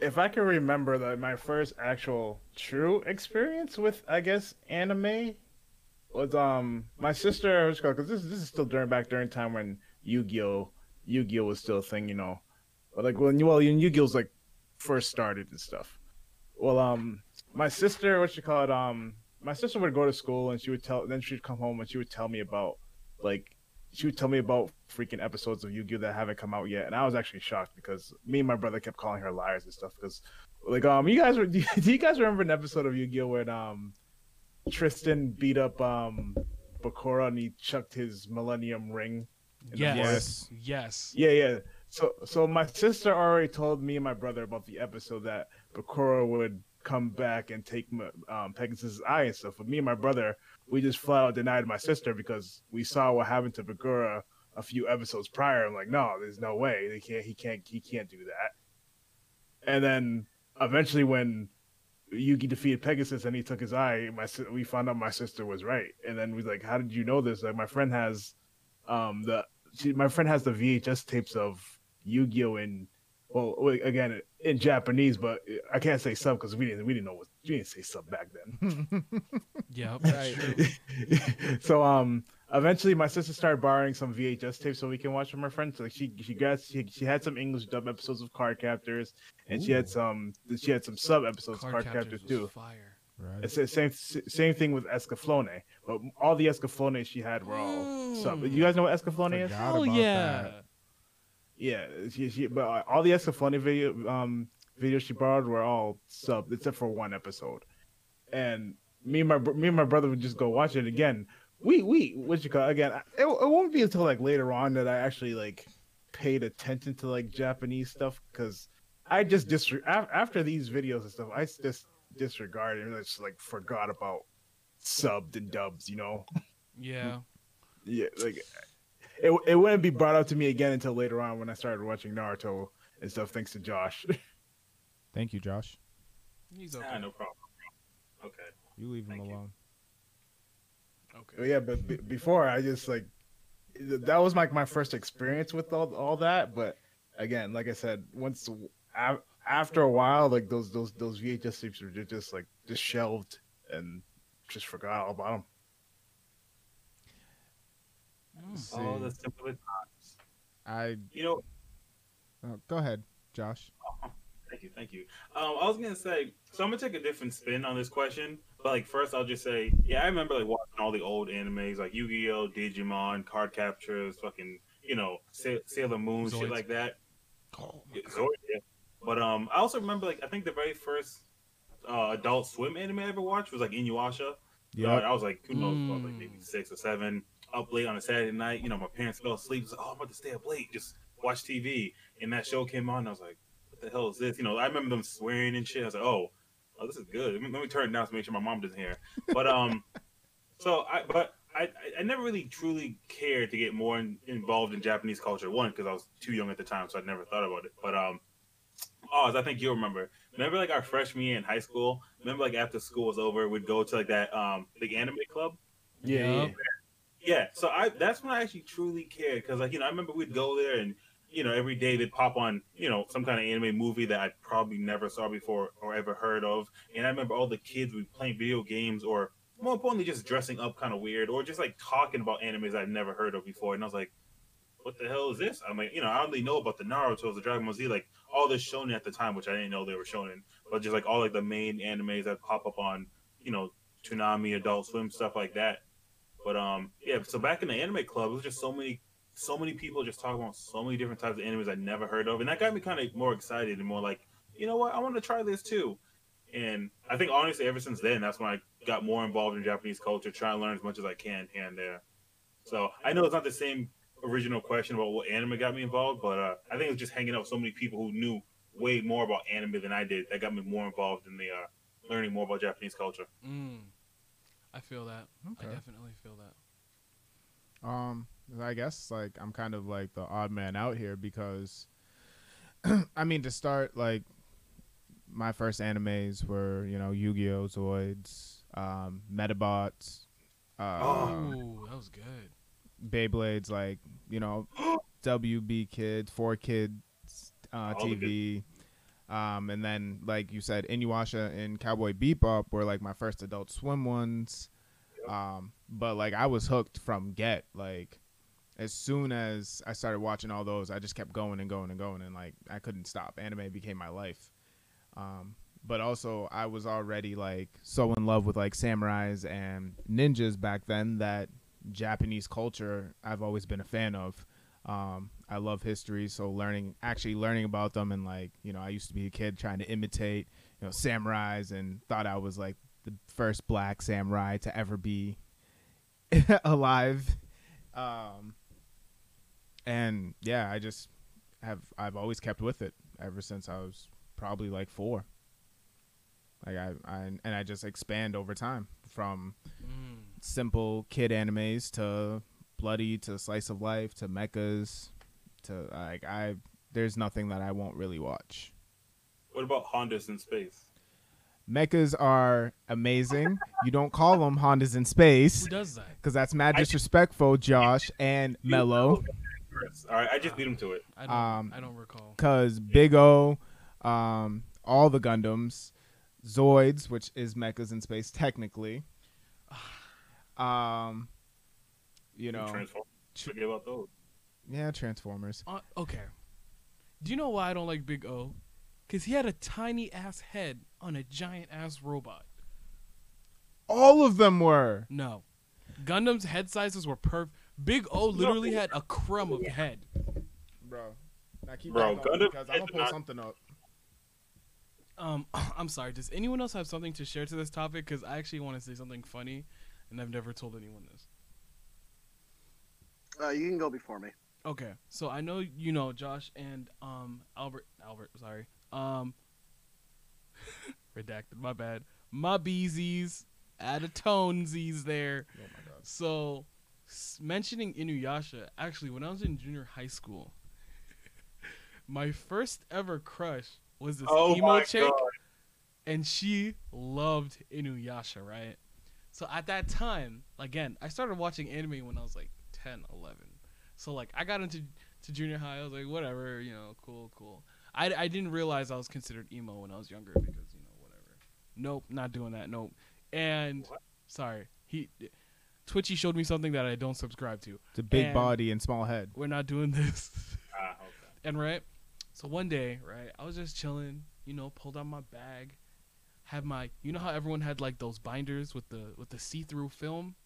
if I can remember that my first actual true experience with, I guess, anime was um my sister because this this is still during back during time when Yu-Gi-Oh Yu-Gi-Oh was still a thing, you know. But like when well Yu-Gi-Oh's like first started and stuff. Well, um, my sister, what you call it, um, my sister would go to school and she would tell, then she'd come home and she would tell me about, like, she would tell me about freaking episodes of Yu-Gi-Oh that haven't come out yet, and I was actually shocked because me and my brother kept calling her liars and stuff. Because, like, um, you guys were, (laughs) do you guys remember an episode of Yu-Gi-Oh where um, Tristan beat up um, Bakura and he chucked his Millennium Ring? in Yes. Yes. Yes. Yeah, yeah. So, so my sister already told me and my brother about the episode that Bakura would come back and take um, Pegasus' eye and stuff. But me and my brother, we just flat out denied my sister because we saw what happened to Bakura a few episodes prior. I'm like, no, there's no way. They can't. He can't. He can't do that. And then eventually, when Yugi defeated Pegasus and he took his eye, my we found out my sister was right. And then we was like, how did you know this? Like, my friend has um the she, my friend has the VHS tapes of Yu-Gi-Oh in well again in Japanese, but I can't say sub because we didn't we didn't know what we didn't say sub back then. (laughs) yeah, Right. (laughs) So um eventually my sister started borrowing some VHS tapes so we can watch from her friends. So like she she got she, she had some English dub episodes of Card Captors and she had some she had some sub episodes Card of Card Captors Captors too. fire. Right. It's the same same thing with Escaflowne, but all the Escaflowne she had were all sub. Mm. You guys know what Escaflowne is? Forgot Oh yeah. that. Yeah, she, she but all the Escaflowne video um videos she borrowed were all sub except for one episode, and me and my me and my brother would just go watch it again. We we what you call again? It, it won't be until like later on that I actually like paid attention to like Japanese stuff because I just dis after these videos and stuff I just disregarded and just like forgot about subbed and dubs. You know, Yeah. yeah, like it it wouldn't be brought up to me again until later on when I started watching Naruto and stuff. Thanks to Josh. (laughs) Thank you, Josh. He's okay. Ah, no problem. Okay. You leave him Thank you. Alone. Okay. But yeah, but b- before I just like that was like my first experience with all all that. But again, like I said, once a- after a while, like those those those VHS tapes were just like just shelved and just forgot all about them. Oh, the simpler times. I You know, oh, go ahead, Josh. Thank you, thank you. Um, I was gonna say, so I'm gonna take a different spin on this question, but like first, I'll just say, yeah, I remember like watching all the old animes like Yu-Gi-Oh, Digimon, Card Captors, fucking, you know, Sa- Sailor Moon, shit like that. Oh, Yeah, Zoid, yeah. But um, I also remember like I think the very first uh, Adult Swim anime I ever watched was like Inuyasha. Yeah. Uh, I was like, who knows, what, like Mm. maybe six or seven, up late on a Saturday night. You know, my parents fell asleep. I was like, oh, I'm about to stay up late, just watch TV. And that show came on, and I was like, what the hell is this? You know, I remember them swearing and shit. I was like, oh, oh this is good. Let me, let me turn it down to make sure my mom doesn't hear. But um, (laughs) so I, but I, I- never really truly cared to get more in, involved in Japanese culture. One, because I was too young at the time, so I never thought about it. But um, Oz, I think you'll remember. Remember, like our freshman year in high school. Remember, like after school was over, we'd go to like that um big anime club. Yeah, Yup. Yeah, so I that's when I actually truly cared because like you know I remember we'd go there and you know every day they'd pop on you know some kind of anime movie that I probably never saw before or ever heard of, and I remember all the kids would be playing video games or more importantly just dressing up kind of weird or just like talking about animes I've never heard of before, and I was like, what the hell is this? I'm like you know I only know about the Naruto's, the Dragon Ball Z, like all this shonen at the time, which I didn't know they were shonen, but just like all like the main animes that pop up on you know Toonami, Adult Swim, stuff like that. But um, yeah. So back in the anime club, it was just so many, so many people just talking about so many different types of animes I never heard of, and that got me kind of more excited and more like, you know what, I want to try this too. And I think honestly, ever since then, that's when I got more involved in Japanese culture, trying to learn as much as I can here and there. So I know it's not the same original question about what anime got me involved, but uh, I think it's just hanging out with so many people who knew way more about anime than I did that got me more involved in the uh, learning more about Japanese culture. Mm. I feel that. I definitely feel that. Um, I guess like I'm kind of like the odd man out here because, (clears throat) I mean, to start like, my first animes were you know Yu-Gi-Oh, Zoids, um, Medabots, uh, Oh, that was good. Beyblades, like you know, (gasps) WB Kids, Four Kids, uh, All the good- TV. Um, and then, like you said, Inuyasha and Cowboy Bebop were like my first Adult Swim ones. Um, but like I was hooked from get. Like as soon as I started watching all those, I just kept going and going and going, and like I couldn't stop. Anime became my life. Um, but also, I was already like so in love with like samurais and ninjas back then that Japanese culture I've always been a fan of. Um, I love history, so learning actually learning about them and like you know I used to be a kid trying to imitate you know samurais and thought I was like the first black samurai to ever be (laughs) alive. Um, and yeah, I just have I've always kept with it ever since I was probably like four. Like I, I and I just expand over time from Mm. simple kid animes to bloody to slice of life to mechas to like I there's nothing that I won't really watch. What about Hondas in space? Mechas are amazing. you don't call them Hondas in space Who does that? because that's mad disrespectful, Josh and Mello. Chris. All right, I just beat him to it. I don't. Um, I don't recall. Cause Big O, um, all the Gundams, Zoids, which is mechas in space technically. (sighs) Um, you know, Transformers. Forget about those. yeah, Transformers. Uh, okay. Do you know why I don't like Big O? Because he had a tiny ass head on a giant ass robot. All of them were. No. Gundam's head sizes were perfect. Big O literally had a crumb of head. Bro, now keep Bro, that going because I'm gonna is pull not- something up. Um, (laughs) I'm sorry. Does anyone else have something to share to this topic? Because I actually want to say something funny, and I've never told anyone this. Uh, you can go before me. Okay, so I know you know Josh and um Albert Albert sorry um (laughs) redacted my bad my beesies add a tonesies there. Oh my god. So s- mentioning Inuyasha actually when I was in junior high school, my first ever crush was this Oh emo chick god. and she loved Inuyasha, right? So at that time, again, I started watching anime when I was like 10, 11. So like I got into to junior high, I was like whatever, you know, cool, cool. I, I didn't realize I was considered emo when I was younger because, you know, whatever. Nope, not doing that. Nope. And What? sorry, he Twitchy showed me something that I don't subscribe to. It's a big And- body and small head. We're not doing this. (laughs) Ah, okay. And right, so one day, right, I was just chilling, you know, pulled out my bag, had my, you know how everyone had like those binders with the with the see-through film,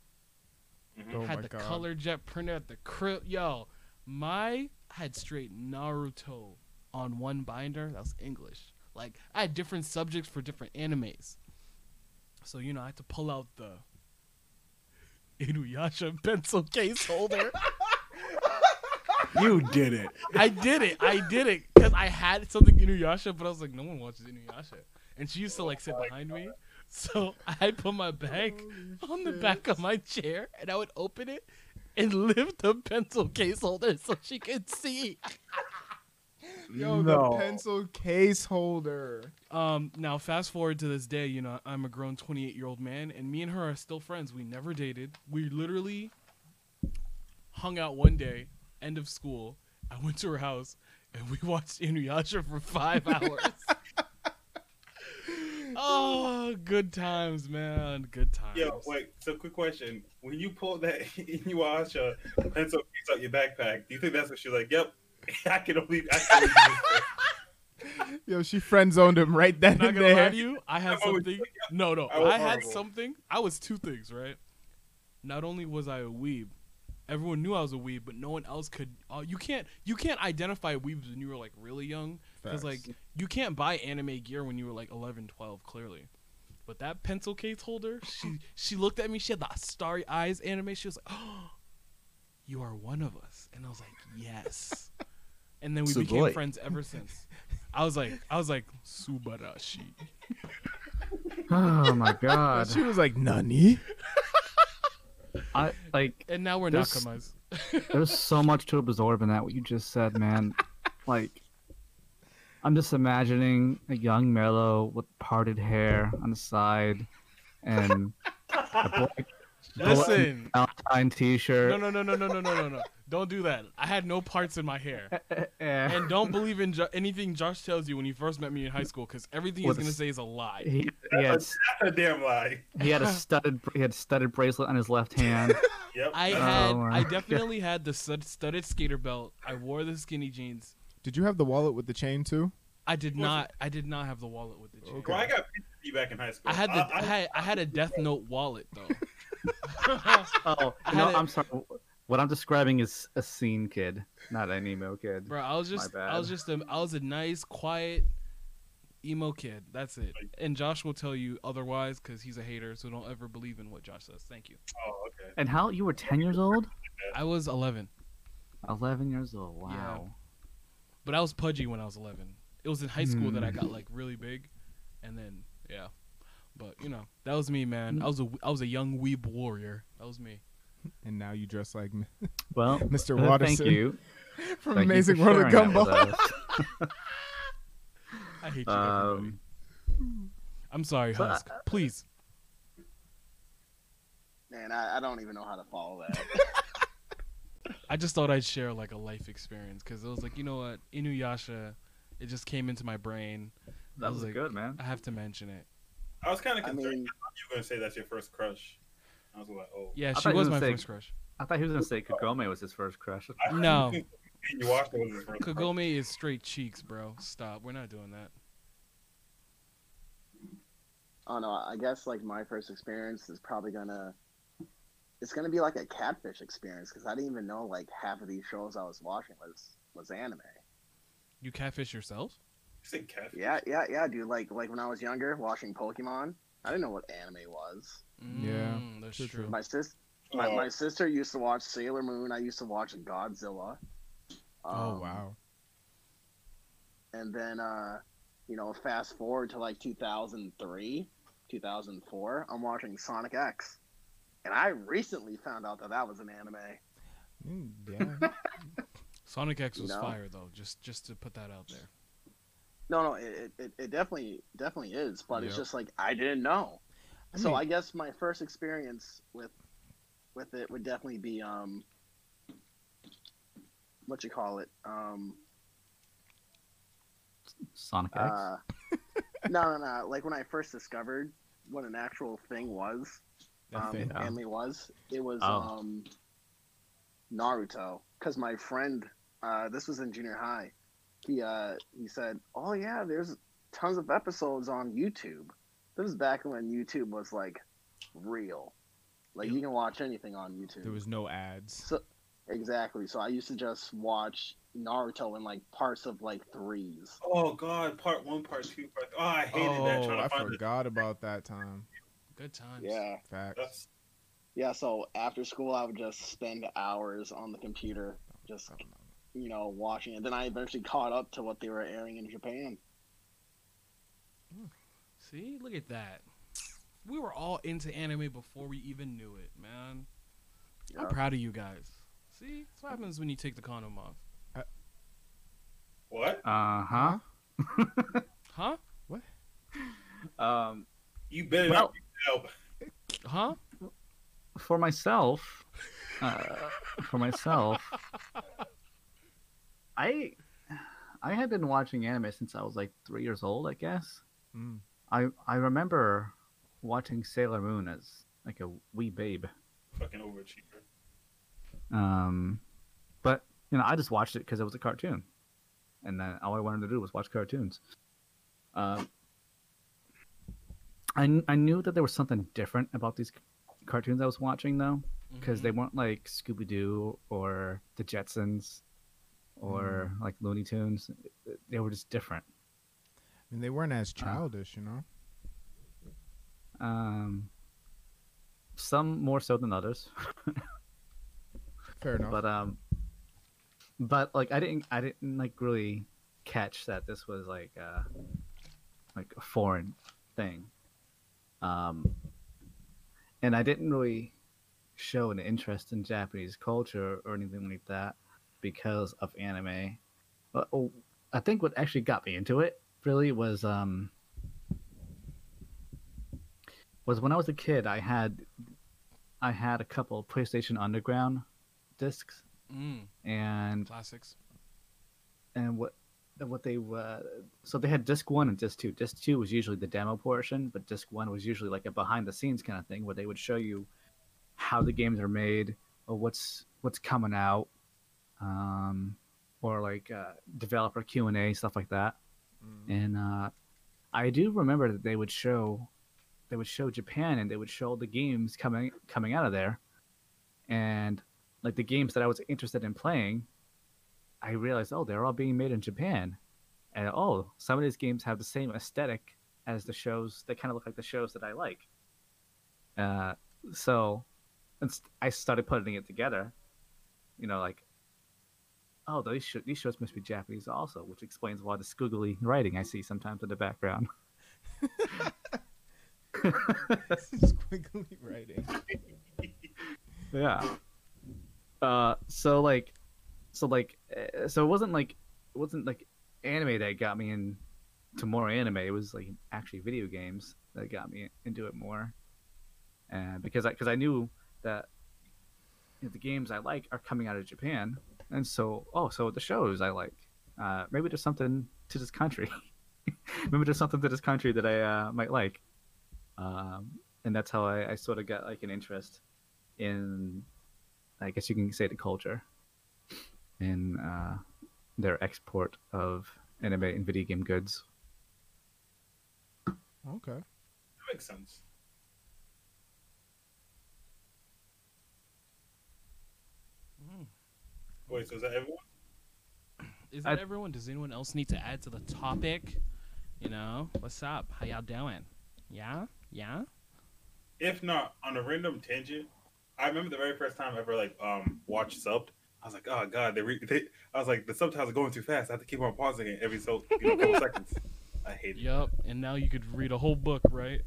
Mhm. Oh had my the god. color jet printer at the crib. Yo, my I had straight Naruto on one binder. That was English. Like I had different subjects for different animes. So you know, I had to pull out the Inuyasha pencil case holder. You did it. I did it. I did it because I had something Inuyasha, but I was like, no one watches Inuyasha, and she used to like sit behind me. So I put my bag on the back of my chair, and I would open it and lift the pencil case holder so she could see. Yo, no. the pencil case holder. Um, now fast forward to this day, you know, I'm a grown 28 year old man, and me and her are still friends. We never dated. We literally hung out one day, end of school. I went to her house, and we (laughs) watched Inuyasha for five (laughs) hours. oh, good times, man. Good times. Yo, wait. So, quick question: When you pulled that (laughs) Inuyasha pencil case out your backpack, do you think that's what she's like? Yep, (laughs) I can only. I can only. (laughs) Yo, she friend zoned him right then I'm not and gonna lie there. to you. I had I was- something. No, no. I was I had horrible. something. I was two things, right? Not only was I a weeb, everyone knew I was a weeb, but no one else could. Uh, you can't. You can't identify weebs when you were like really young, because like Facts. you can't buy anime gear when you were like 11, 12, clearly. But that pencil case holder, she she looked at me. She had the starry eyes anime. She was like, "Oh, (gasps) you are one of us," and I was like, "Yes." (laughs) And then we became friends ever since. I was like, I was like, Subarashi. Oh my god. She was like, "Nani?" I like And now we're There's- nakamas. there's so much to absorb in that what you just said, man. like I'm just imagining a young Mellow with parted hair on the side and a black Listen. Valentine t-shirt. No, no, no, no, no, no, no, no, no. Don't do that. I had no parts in my hair. and (laughs) eh, eh, eh. And don't believe in jo- anything Josh tells you when you first met me in high school, because everything he's With gonna say is a lie. he, he had That's a damn lie. he had a (laughs) studded he had a studded bracelet on his left hand. (laughs) Yep. I Oh had, my I God. definitely had the stud- studded skater belt. I wore the skinny jeans. Did you have the wallet with the chain too? I did not. I did not have the wallet with the chain. Okay. Bro, I got pictures of you back in high school. I had the. I, I had. I had a Death Note wallet though. (laughs) Oh, I no, had it- I'm sorry. What I'm describing is a scene kid, not an emo kid. Bro, I was just. I was just. A, I was a nice, quiet, emo kid. That's it. And Josh will tell you otherwise because he's a hater. So don't ever believe in what Josh says. Thank you. oh, okay. And how you were 10 years old? I was 11, 11 years old. Wow. Yeah. but I was pudgy when I was 11. It was in high school that I got hmm. like really big, and then yeah. But you know, that was me, man. I was a I was a young weeb warrior. That was me. And now you dress like M- (laughs) Well, Mr. uh, Watterson (laughs) thank you. from Thank Amazing for World of sharing that with Gumball. (laughs) I hate you, everybody. um, I'm sorry, so, uh, Husk. Please. Man, I, I don't even know how to follow that. I just thought I'd share like a life experience because it was like, you know what, Inuyasha, it just came into my brain. that was like- good, man. I have to mention it. I was kind of I concerned. mean, you were gonna say that's your first crush. I was like, oh. Yeah, I she thought was my say- first crush. I thought he was gonna say Kagome was his first crush. (laughs) I- No. (laughs) you watched was his first crush. Kagome is straight cheeks, bro. Stop. We're not doing that. oh no, I guess like my first experience is probably gonna, it's gonna be like a catfish experience because I didn't even know like half of these shows I was watching was was anime. You catfish yourself? You said catfish. Yeah, yeah, yeah, dude. Like like when I was younger, watching Pokemon, I didn't know what anime was. Yeah, Mm, that's true, true. true. My sis, my, Oh, my sister used to watch Sailor Moon. I used to watch Godzilla. Oh Um, wow. And then, uh, you know, fast forward to like 2003, 2004, I'm watching Sonic X. And I recently found out that that was an anime. Mm, Yeah. (laughs) Sonic X was No. fire though. Just just to put that out there. No, no, it, it, it definitely definitely is, but it's just like I didn't know. I so mean- I guess my first experience with with it would definitely be um what you call it um Sonic X. uh no no no like when I first discovered what an actual thing was um. Yeah. anime was. It was Oh. um, Naruto because my friend, uh, this was in junior high. He uh, he said, "Oh yeah, there's tons of episodes on YouTube." This was back when YouTube was like real, like you can watch anything on YouTube. There was no ads. So exactly. So I used to just watch Naruto in like parts of like threes. Oh God, part one, part two, part. Oh, I hated that. Oh, Trying I find forgot about that time. Good times. Yeah. it. Facts. That's Yeah. So after school, I would just spend hours on the computer, just you know, watching it. Then I eventually caught up to what they were airing in Japan. See, look at that. We were all into anime before we even knew it, man. I'm proud of you guys. See, that's what happens when you take the condom off. what? Uh huh. (laughs) Huh? What? Um, You better Well- not. Help. Huh? for myself, uh, for myself, (laughs) I I had been watching anime since I was like three years old, I guess. Mm. I I remember watching Sailor Moon as like a wee babe. Fucking overachiever. Um, but you know, I just watched it because it was a cartoon, and then all I wanted to do was watch cartoons. Um, I I knew that there was something different about these cartoons I was watching though, because Mhm. they weren't like Scooby Doo or the Jetsons, or like Looney Tunes. They were just different. I mean, they weren't Uh, as childish, you know. Um, some more so than others. Fair enough. but um but like i didn't i didn't like really catch that this was like uh like a foreign thing um and i didn't really show an interest in japanese culture or anything like that because of anime but oh, i think what actually got me into it really was um was when i was a kid i had i had a couple of playstation underground discs Mm, and classics. and what what they uh, so they had disc one and disc two. Disc two was usually the demo portion, but disc one was usually like a behind the scenes kind of thing where they would show you how the games are made or what's what's coming out, um, or like uh, developer Q and A stuff like that. and uh, I do remember that they would show, they would show Japan and they would show the games coming coming out of there, and like the games that I was interested in playing, I realized oh they're all being made in Japan, and oh some of these games have the same aesthetic as the shows they kind of look like the shows that I like. Uh, so, and st- I started putting it together. You know, like oh, these sh- these shows must be Japanese also, which explains why the squiggly writing I see sometimes in the background. (laughs) Squiggly writing. yeah. Uh, so like, so like, uh, so it wasn't like it wasn't like anime that got me into more anime. It was like actually video games that got me into it more. And because I because I knew that you know, the games I like are coming out of Japan, and so oh, so the shows I like, uh, maybe there's something to this country. (laughs) maybe there's something to this country that I uh, might like. Um, and that's how I, I sort of got like an interest in, I guess you can say the culture, in uh, their export of anime and video game goods. Okay. That makes sense. Mm. Wait, so is that everyone? Is I- that everyone? Does anyone else need to add to the topic? You know, what's up? How y'all doing? Yeah, yeah. If not, on a random tangent, I remember the very first time I ever like um watched subbed. I was like, oh god, they, re- they I was like, the subtitles are going too fast. I have to keep on pausing it every so you know couple seconds. (laughs) I hate it. Yep, And now you could read a whole book, right?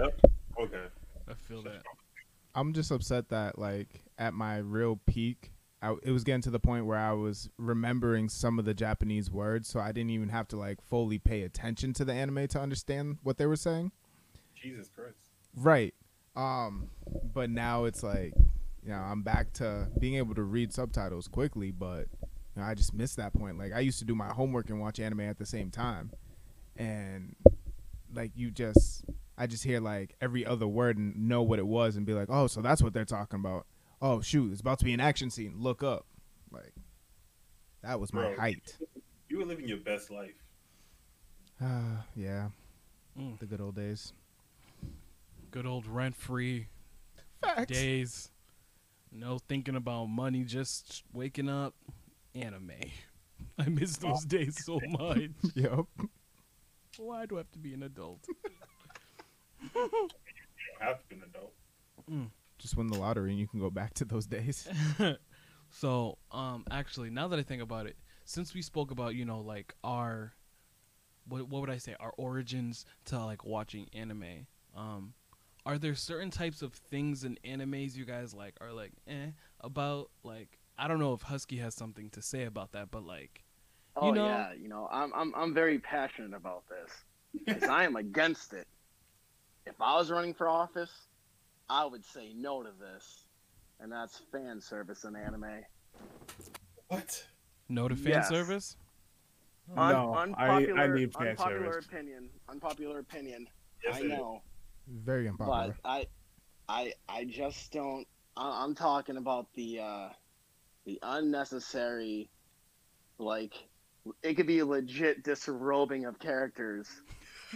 Yep. Okay. I feel that. I'm just upset that like at my real peak, I, it was getting to the point where I was remembering some of the Japanese words, so I didn't even have to like fully pay attention to the anime to understand what they were saying. Jesus Christ. Right. Um, but now it's like, you know, I'm back to being able to read subtitles quickly, but you know, I just missed that point. Like I used to do my homework and watch anime at the same time, and like you just, I just hear like every other word and know what it was and be like, oh, so that's what they're talking about. Oh shoot, it's about to be an action scene. Look up, like that was my Bro. height. You were living your best life. Ah, (sighs) yeah, Mm. the good old days. Good old rent-free days. No thinking about money, just waking up. Anime. (laughs) I miss those days so (laughs) much. Yep. Why do I have to be an adult? (laughs) You don't have to be an adult. Just win the lottery and you can go back to those days. (laughs) so, um, actually, now that I think about it, since we spoke about, you know, like our, what what would I say, our origins to like watching anime, um, are there certain types of things in animes you guys like are like eh about like I don't know if Husky has something to say about that, but like Oh know- yeah, you know, I'm I'm I'm very passionate about this because (laughs) I am against it. If I was running for office, I would say no to this, and that's fan service in anime. What? no to fan Yes. service. Un- No, I- I unpopular, need fan unpopular service. opinion. Unpopular opinion. Yes, I it is. know, Very unpopular. but I, I, I just don't. I, I'm talking about the, uh, the unnecessary, like, it could be legit disrobing of characters.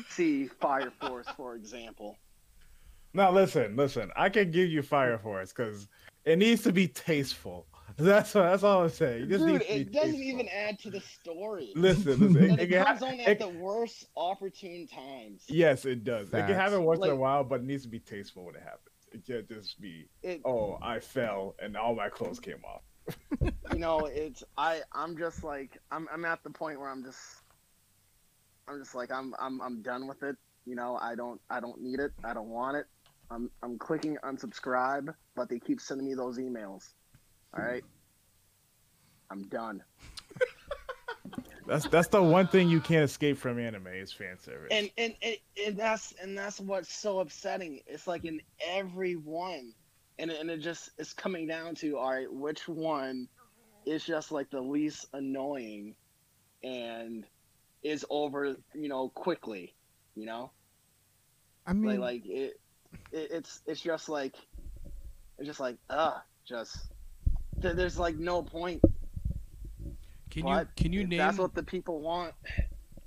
See Fire Force, for example. Now listen, listen. I can give you Fire Force because it needs to be tasteful. (laughs) That's what, that's all I'm saying. It just Dude, needs to be it doesn't tasteful. even add to the story. Listen, (laughs) listen. It, it, it can comes ha- on it- at the worst opportune times. yes, it does. It can happen once in a while, but it needs to be tasteful when it happens. It can't just be, It, oh, I fell and all my clothes came off. (laughs) you know, it's I. I'm just like I'm. I'm at the point where I'm just. I'm just like I'm. I'm. I'm done with it. You know, I don't. I don't need it. I don't want it. I'm. I'm clicking unsubscribe, but they keep sending me those emails. All right. I'm done. (laughs) That's that's the one thing you can't escape from anime is fan service. and and, and and that's and that's what's so upsetting it's like in every one and, and it just it's coming down to all right which one is just like the least annoying and is over you know quickly you know I mean, like like it, it it's it's just like it's just like uh just there- there's like no point Can you can you name that's what the people want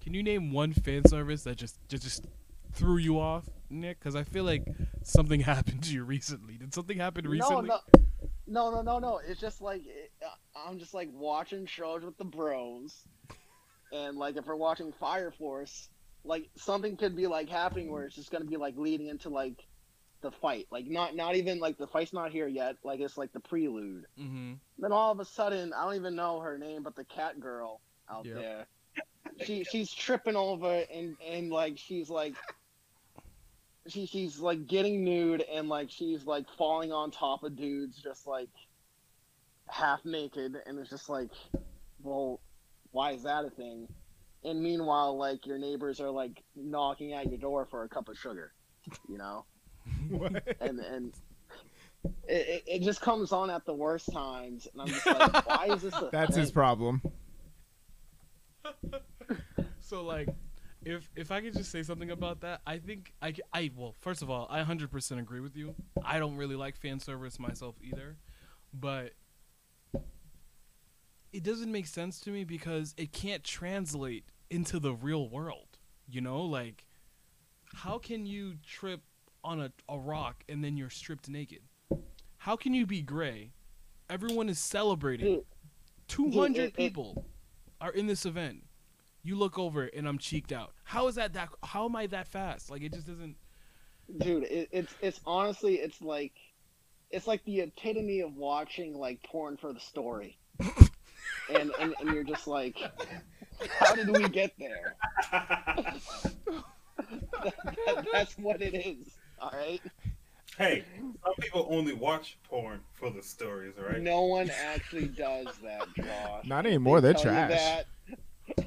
Can you name one fan service that just just, just threw you off, Nick? Because I feel like something (laughs) happened to you recently. Did something happen recently? No, no, no, no, no, no. It's just like it, uh, I'm just like watching shows with the bros, and like if we're watching Fire Force, like something could be like happening where it's just gonna be like leading into like the fight. Like not not even like the fight's not here yet. Like it's like the prelude. Mm-hmm. Then all of a sudden, I don't even know her name, but the cat girl out Yep. there, she she's tripping over and and like she's like. She, she's like getting nude and like she's like falling on top of dudes just like half naked and it's just like well why is that a thing and meanwhile like your neighbors are like knocking at your door for a cup of sugar you know (laughs) What? and and it, it, it just comes on at the worst times and i'm just like (laughs) why is this a That's his problem. (laughs) So like, if if I could just say something about that, I think I I well, first of all, I 100% agree with you. I don't really like fan service myself either, but it doesn't make sense to me because it can't translate into the real world. You know, like how can you trip on a, a rock and then you're stripped naked? How can you be gray? Everyone is celebrating. 200 it- it- people are in this event. You look over and I'm cheeked out. How is that that how am I that fast? Like it just doesn't dude it, it's it's honestly it's like it's like the epitome of watching like porn for the story (laughs) and, and and you're just like how did we get there That- that's what it is all right hey, some people only watch porn for the stories, all right? no one actually does that josh Not anymore, they they're tell trash. that-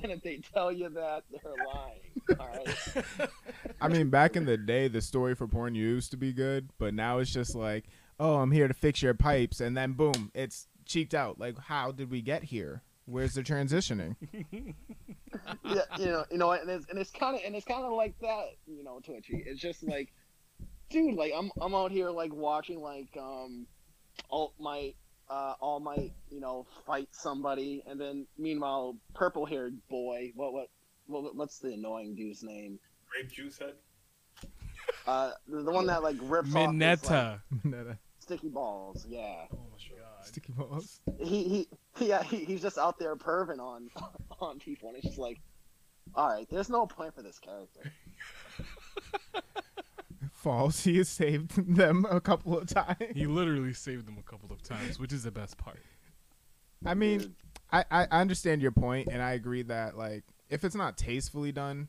and if they tell you that they're lying all right (laughs) I mean, back in the day, the story for porn used to be good, but now it's just like, oh, I'm here to fix your pipes, and then boom, it's cheeked out. Like, how did we get here? Where's the transitioning? (laughs) yeah, you know, you know, and it's and it's kind of and it's kind of like that, you know, Twitchy. It's just like, dude, like I'm I'm out here like watching like um, all my uh all my you know fight somebody, and then meanwhile, purple haired boy, what what what what's the annoying dude's name? Grape juice head? Uh, the, the one that like rips off his, like, Mineta. (laughs) sticky balls. Yeah, Oh my god. (laughs) Sticky balls. he he yeah he, he's just out there perving on (laughs) on people, and it's just like, all right, there's no point for this character. (laughs) False. He has saved them a couple of times. He literally saved them a couple of times, which is the best part. I mean, I, I I understand your point, and I agree that like if it's not tastefully done,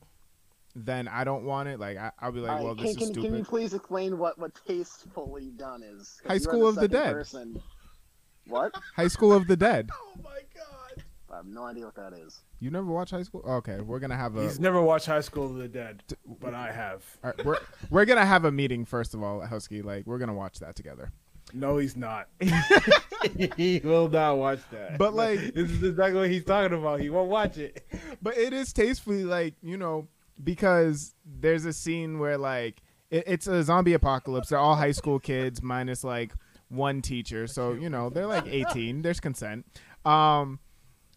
then I don't want it. Like I, I'll be like, All right, well, can, this can, is can you please explain what, what tastefully done is? High you're School of the Dead. Person. What? High School of the Dead. (laughs) Oh my god. I have no idea what that is. You never watch High School? Okay, we're gonna have a He's never watched High School of the Dead, but I have. all right, we're we're gonna have a meeting first of all, Husky. Like we're gonna watch that together. No, he's not. (laughs) (laughs) he will not watch that. But, like- this is exactly what he's talking about. He won't watch it. But it is tastefully like you know because there's a scene where like it, it's a zombie apocalypse. They're all high school kids minus like one teacher, so you know they're like (laughs) 18. There's consent. Um,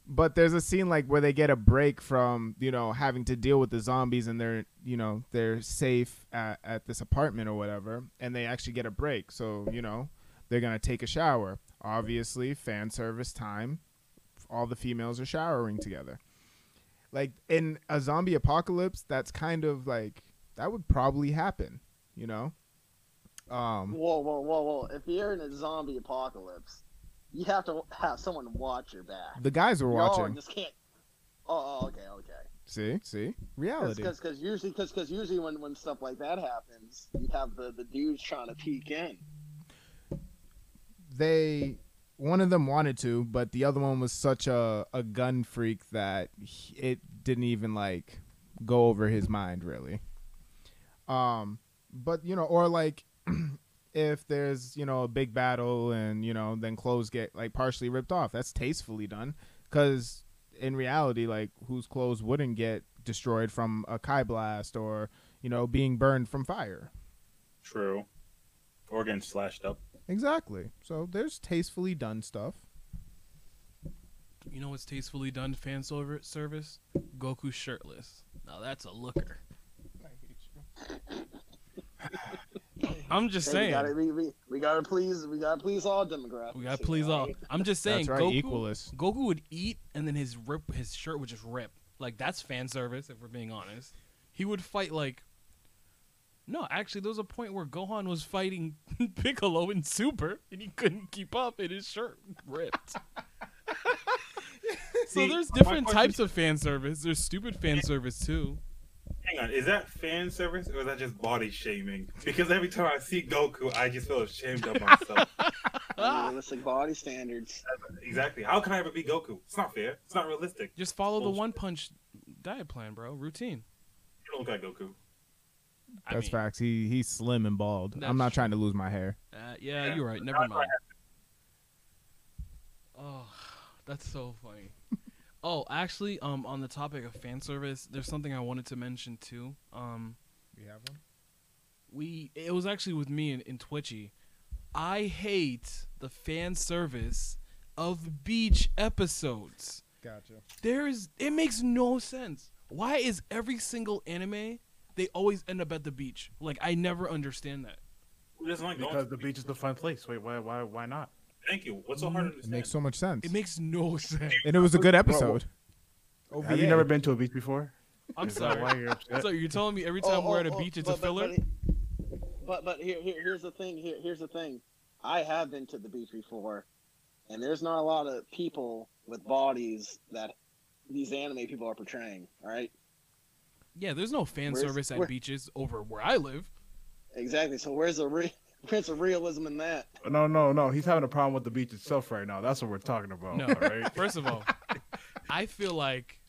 but there's a scene like where they get a break from you know having to deal with the zombies and they're you know they're safe at, at this apartment or whatever, and they actually get a break. So you know they're gonna take a shower. Obviously, fan service time. All the females are showering together like in a zombie apocalypse that's kind of like that would probably happen you know um Whoa, whoa, whoa, whoa! If you're in a zombie apocalypse, you have to have someone watch your back. the guys were Y'all watching just can't. Oh, oh, okay, okay. see see reality Because usually, because usually when, when stuff like that happens, you have the, the dudes trying to peek in. they one of them wanted to but the other one was such a, a gun freak that he- it didn't even like go over his mind really um but you know or like (clears throat) if there's you know a big battle and you know then clothes get like partially ripped off that's tastefully done because in reality like whose clothes wouldn't get destroyed from a kai blast or you know being burned from fire True. Or getting slashed up. exactly so there's tastefully done stuff You know what's tastefully done fan service? Goku shirtless. Now that's a looker. (laughs) (laughs) I'm just Hey, saying. we gotta, we, we, we gotta please, we gotta please all demographics. We gotta please all. right? I'm just saying. That's right, Goku, equalist. Goku would eat, and then his rip, his shirt would just rip. Like that's fan service, if we're being honest. He would fight like. No, actually, there was a point where Gohan was fighting (laughs) Piccolo in Super, and he couldn't keep up, and his shirt ripped. (laughs) so there's different types of fan service. There's stupid fan service too. Hang on, is that fan service or is that just body shaming? Because every time I see Goku, I just feel ashamed of myself. (laughs) Realistic body standards. exactly. How can I ever be Goku? It's not fair. It's not realistic. Just follow the one punch diet plan, bro. Routine. You don't look like Goku. I That's mean, facts. He he's slim and bald. I'm not true. trying to lose my hair. Uh, yeah, Yeah. you're right. Never That's why I mind. Oh, that's so funny. Oh, actually, um, on the topic of fan service, there's something I wanted to mention too. Um, We have one. we it was actually with me in, in Twitchy. I hate the fan service of beach episodes. Gotcha. There is it makes no sense. Why is every single anime they always end up at the beach? Like I never understand that. Doesn't like Because to the beach is the fun place. Wait, why, why, why not? Thank you. What's so hard to mm, It understand? makes so much sense. It makes no (laughs) sense. and it was a good episode. Have you never been to a beach before? I'm Is that sorry. why you're upset? (laughs) So you're telling me every oh, time Oh, we're oh, at a oh, beach, it's but- a but- filler? But, but but here, here here's the thing. Here here's the thing. I have been to the beach before, and there's not a lot of people with bodies that these anime people are portraying. All right, yeah, there's no fan Where's- service at where- beaches over where I live. exactly. So where's the re- where's of realism in that? No, no, no. He's having a problem with the beach itself right now. That's what we're talking about. No. all right? (laughs) First of all, I feel like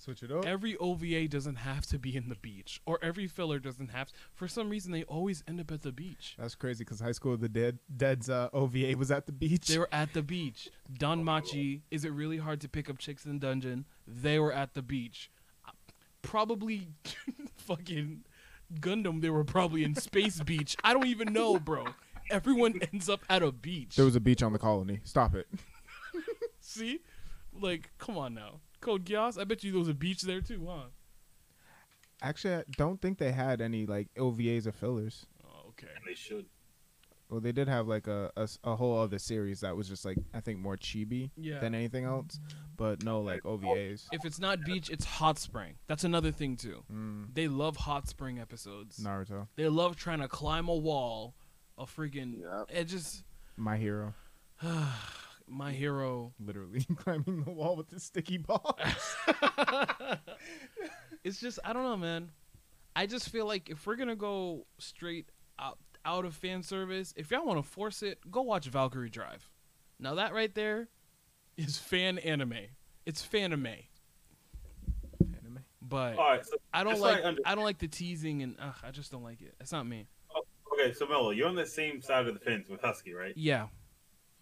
Switch it up. every OVA doesn't have to be in the beach, or every filler doesn't have. For some reason, they always end up at the beach. That's crazy because High School of the Dead Dead's uh, OVA was at the beach. They were at the beach. DanMachi, is it really hard to pick up chicks in dungeon? They were at the beach. Probably (laughs) fucking Gundam, they were probably in Space (laughs) Beach. I don't even know, bro. Everyone ends up at a beach. there was a beach on the colony. Stop it. (laughs) See? Like, come on now. Code Geass, I bet you there was a beach there too, huh? Actually, I don't think they had any like OVAs or fillers. Oh, okay. And they should. Well, they did have like a a whole other series that was just like I think more chibi Yeah. than anything else, but no like OVAs. If it's not beach, it's hot spring. That's another thing too. Mm, They love hot spring episodes. Naruto, They love trying to climb a wall. A freaking Yep. it just My Hero, (sighs) my hero. literally (laughs) climbing the wall with the sticky ball. (laughs) it's just I don't know, man. I just feel like if we're gonna go straight out out of fan service, if y'all want to force it, go watch Valkyrie Drive. Now that right there is fan anime. It's fan anime. Anime. But All right. So, I don't just so I like I don't like the teasing and ugh, I just don't like it. It's not me. okay, so Mello, you're on the same side of the fence with Husky, right? Yeah.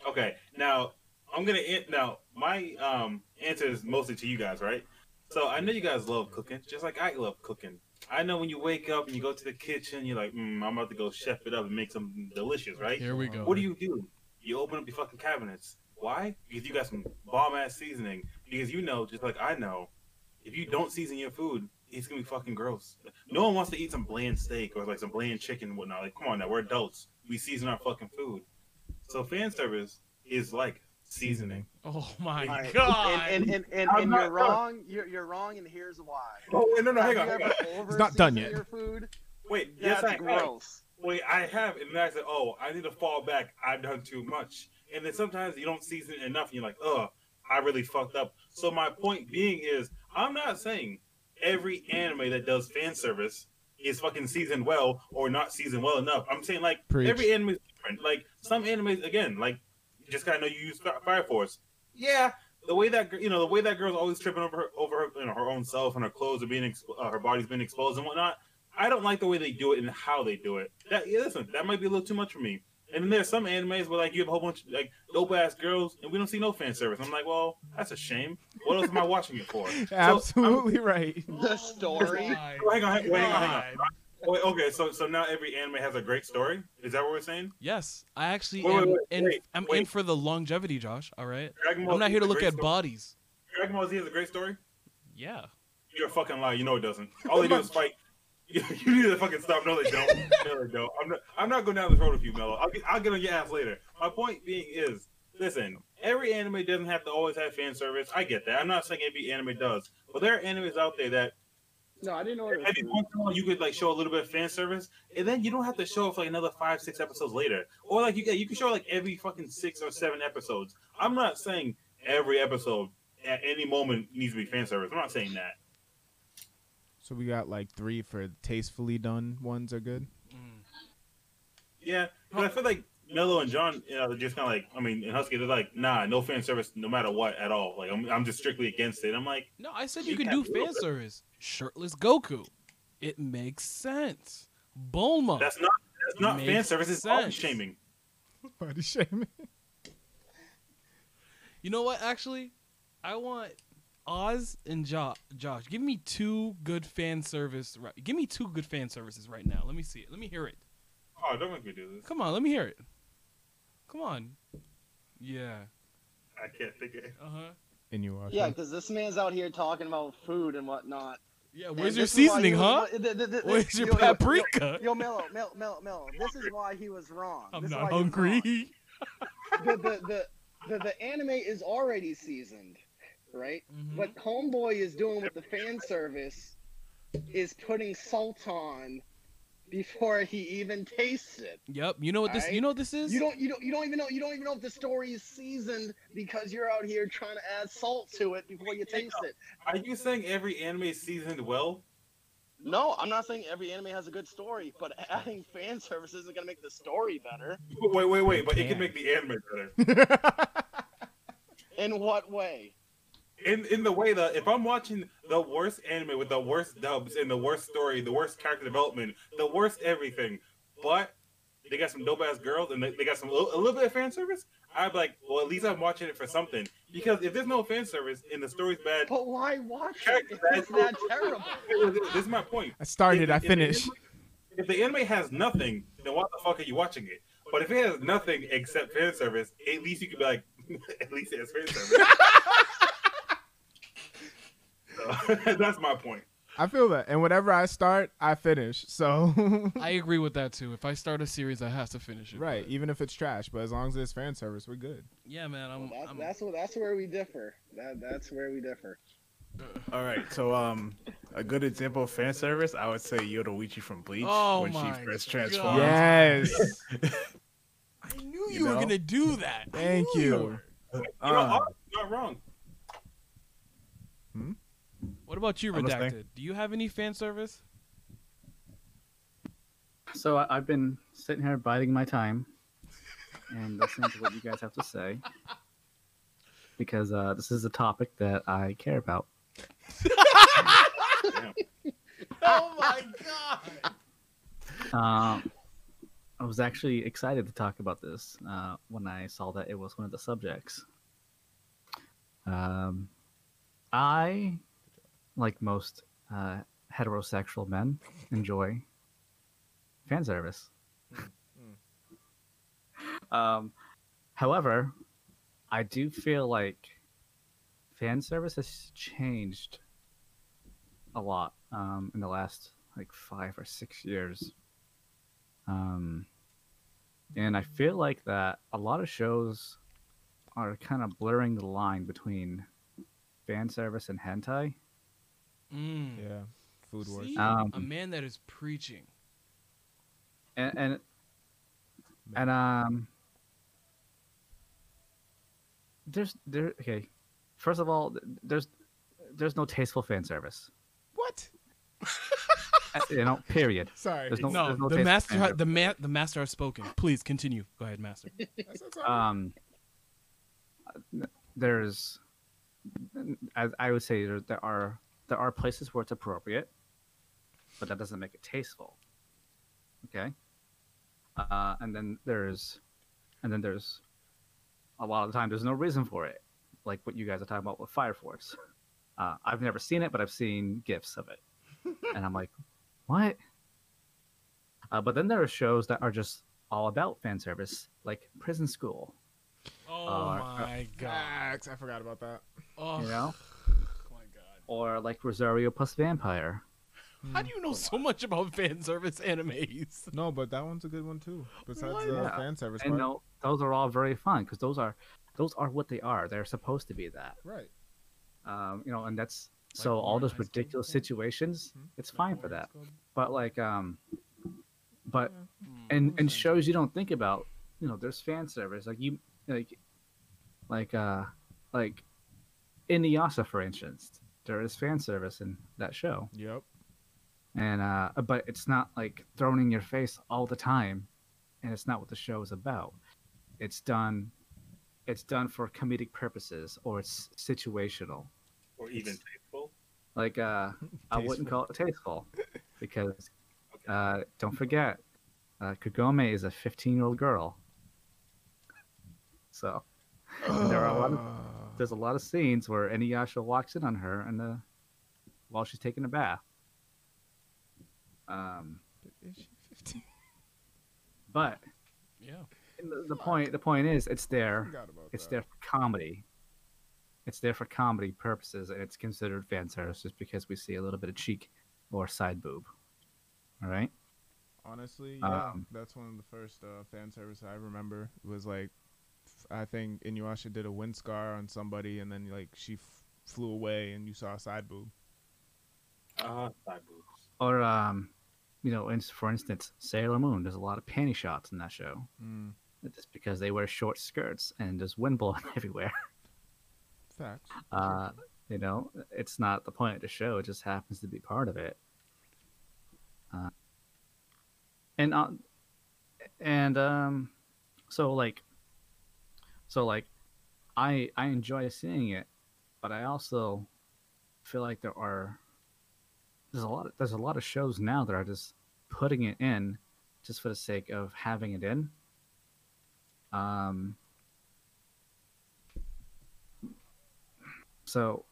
Okay. Now I'm gonna an- now my um answer is mostly to you guys, right? So I know you guys love cooking, just like I love cooking. I know when you wake up and you go to the kitchen, you're like, mm, I'm about to go chef it up and make something delicious, right? Here we go. What do you do? You open up your fucking cabinets. Why? Because you got some bomb ass seasoning. Because you know, just like I know, if you don't season your food, it's gonna be fucking gross. No one wants to eat some bland steak or like some bland chicken and whatnot. Like, come on now, we're adults. We season our fucking food. So fan service is like seasoning. Oh my All right. god. And and, and, and, and you're done. wrong. You're, you're wrong, and here's why. Oh wait, no, no, hang on, you hang on. ever over not done yet. Your food. Wait, yes, That's I have. Wait, I have, and then I said, "Oh, I need to fall back. I've done too much." And then sometimes you don't season it enough, and you're like, "Oh, I really fucked up." So my point being is, I'm not saying every anime that does fan service is fucking seasoned well or not seasoned well enough. I'm saying like Preach. every anime is different. Like some animes, again, like you just gotta know you use Fire Force. Yeah, the way that you know the way that girl's always tripping over her over her, you know, her own self and her clothes are being exp- uh, her body's being exposed and whatnot. I don't like the way they do it and how they do it. That yeah, listen, that might be a little too much for me. And then there's some animes where like you have a whole bunch of like dope ass girls and we don't see no fan service. I'm like, well, that's a shame. What else am I watching it for? (laughs) So, Absolutely right. The story. Oh, hang on, hang on, hang on. God. Wait, okay, so so now every anime has a great story. Is that what we're saying? Yes, I actually Wait, am wait, in. I'm in for the longevity, Josh. All right. I'm not here to look at story. bodies. Dragon Ball Z has a great story? Yeah. You're a fucking liar. You know it doesn't. (laughs) All they do is fight. You, (laughs) you need to fucking stop. No, they don't. (laughs) No, they don't. I'm not. I'm not going down this road with you, Mello. I'll get. I'll get on your ass later. My point being is, listen. Every anime doesn't have to always have fan service. I get that. I'm not saying every anime does, but there are animes out there that No, I didn't know it was once in a while you could like show a little bit of fan service, and then you don't have to show it for like another five, six episodes later, or like you can you can show like every fucking six or seven episodes. I'm not saying every episode at any moment needs to be fan service. I'm not saying that. So we got like three for tastefully done ones are good. Yeah, but I feel like Mello and John, you know, just kind of like, I mean, and Husky, they're like, nah, no fan service, no matter what at all. Like, I'm, I'm just strictly against it. I'm like, No, I said you You can do do fan service. Shirtless Goku. It makes sense. Bulma. that's not, that's not fan Makes service. It's body shaming. Body shaming. (laughs) You know what? Actually, I want Oz and jo- Josh. Give me two good fan service. Right, give me two good fan services right now. Let me see it. Let me hear it. Oh, don't make me do this. Come on, let me hear it. Come on. Yeah. I can't think of it. Uh huh. And you are. Yeah, because this man's out here talking about food and whatnot. Yeah. and Where's your this is why seasoning, he huh? was- th- th- th- Where's your yo, yo, yo, paprika? Yo, Mello, Mello, Mello, Mello. This is why he was wrong. I'm This not why he was wrong. hungry. (laughs) The, the, the, the, the anime is already seasoned, right? Mhm. What Homeboy is doing with the fan service is putting salt on before he even tastes it. Yep. You know what this? You know what this is? You don't you don't you don't even know you don't even know if the story is seasoned because you're out here trying to add salt to it before you taste it. Are you saying every anime is seasoned well? No, I'm not saying every anime has a good story, but adding fan service isn't gonna make the story better. Wait, wait, wait, but it can make the anime better. (laughs) (laughs) In what way? In in the way that if I'm watching the worst anime with the worst dubs and the worst story, the worst character development, the worst everything, but they got some dope ass girls and they, they got some a little bit of fan service, I'd be like, well, at least I'm watching it for something. Because if there's no fan service and the story's bad, But why watch it if it's that terrible? (laughs) this is my point. I started. If- I if the finished. anime- If the anime has nothing, then why the fuck are you watching it? But if it has nothing except fan service, at least you could be like, (laughs) at least it has fan service. (laughs) So, (laughs) that's my point. I feel that, and whenever I start, I finish. So (laughs) I agree with that too. If I start a series, I have to finish it. right, but- even if it's trash, but as long as it's fan service, we're good. Yeah, man. I'm. Well, that's, I'm that's what that's where we differ. That that's where we differ. All right, so um, a good example of fan service, I would say Yoruichi from Bleach Oh when my she first transforms. Yes. (laughs) I knew you, You were gonna do that. Thank knew you. were. You know, Uh, you're not wrong. What about you, I'm listening. Redacted? Do you have any fan service? So I, I've been sitting here biding my time and listening to what you guys have to say because uh, this is a topic that I care about. (laughs) Oh my god! Um, I was actually excited to talk about this uh, when I saw that it was one of the subjects. Um, I, like most uh, heterosexual men, enjoy fan service. um, however, I do feel like fan service has changed a lot um, in the last like five or six years. Um, and I feel like that a lot of shows are kind of blurring the line between fan service and hentai. Mm. Yeah. Food wars. See? Um, a man that is preaching. And and, and um, there's there okay. First of all, there's there's no tasteful fan service. What? (laughs) Uh, You know, period. Sorry. There's no- No, there's no the master, ha- the man, the master has spoken. Please continue. Go ahead, master. That's- that's all right. um there's as i would say there, there are there are places where it's appropriate but that doesn't make it tasteful. Okay? Uh, and then there's and then there's a lot of the time there's no reason for it like what you guys are talking about with fire force uh, i've never seen it but i've seen gifs of it. (laughs) And i'm like what? Uh, but then there are shows that are just all about fan service like prison school. Oh Uh, my god! I forgot about that. Oh, you know or like Rosario plus Vampire. How do you know so much about fan service animes? No, but that one's a good one too. Besides What? the Yeah. fan service And part. no, those are all very fun because those are those are what they are. They're supposed to be that. Right. Um, you know, and that's Like so all those High School ridiculous Musical? situations. Hmm? It's fine for that. But like um, but Hmm. and and shows you don't think about. You know, there's fan service like you like like uh like Inuyasha for instance. There is fan service in that show. Yep. and uh but it's not like thrown in your face all the time and it's not what the show is about it's done it's done for comedic purposes or it's situational or even tasteful. like uh i wouldn't call it tasteful (laughs) because uh don't forget uh kagome is a 15 year old girl so there are a lot of (sighs) there's a lot of scenes where Inuyasha walks in on her and uh while she's taking a bath um Is she 15? but Yeah. the, the point the point is it's there it's that. there for comedy it's there for comedy purposes and it's considered fan service just because we see a little bit of cheek or side boob all right Honestly, yeah, Um, that's one of the first uh, fan service I remember. It was like, f- I think Inuyasha did a wind scar on somebody, and then like she f- flew away, and you saw a side boob. Uh, side boobs. or um you know in, for instance sailor moon there's a lot of panty shots in that show Mm, just because they wear short skirts and there's wind blowing (laughs) everywhere facts. uh you know it's not the point of the show it just happens to be part of it uh, and uh, and um so like so like i i enjoy seeing it but i also feel like there are there's a lot of, there's a lot of shows now that are just putting it in just for the sake of having it in. Um so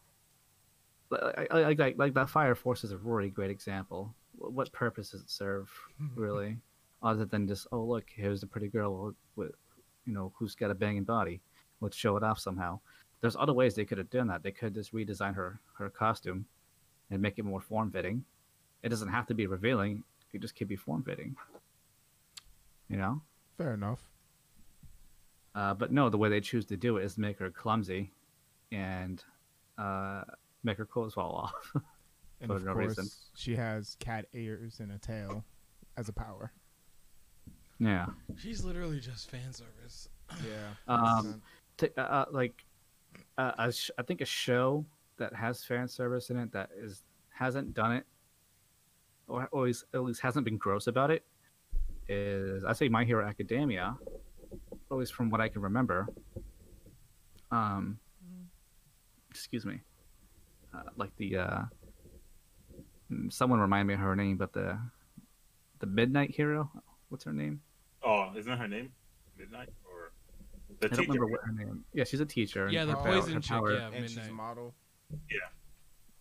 like like like, like that fire force is a really great example. What purpose does it serve (laughs) really other than just oh look here's a pretty girl with you know who's got a banging body let's show it off somehow there's other ways they could have done that they could just redesign her her costume and make it more form fitting it doesn't have to be revealing it just could be form fitting you know Fair enough. uh, but no the way they choose to do it is make her clumsy and uh, make her clothes fall off (laughs) And For of no course, reason. she has cat ears and a tail as a power. Yeah She's literally just fan service. Yeah. (clears throat) Um, t- uh, uh, like uh, a sh- I think a show that has fan service in it that is hasn't done it or always at least hasn't been gross about it is I say My Hero Academia, at least from what I can remember. Um, excuse me, uh, like the uh, mm, someone remind me of her name, but the the Midnight Hero, what's her name? Oh, isn't that her name? Midnight or the I don't remember what her name. Yeah, she's a teacher. Yeah, the her power- poison her chick. power- Yeah, and she's a midnight. model.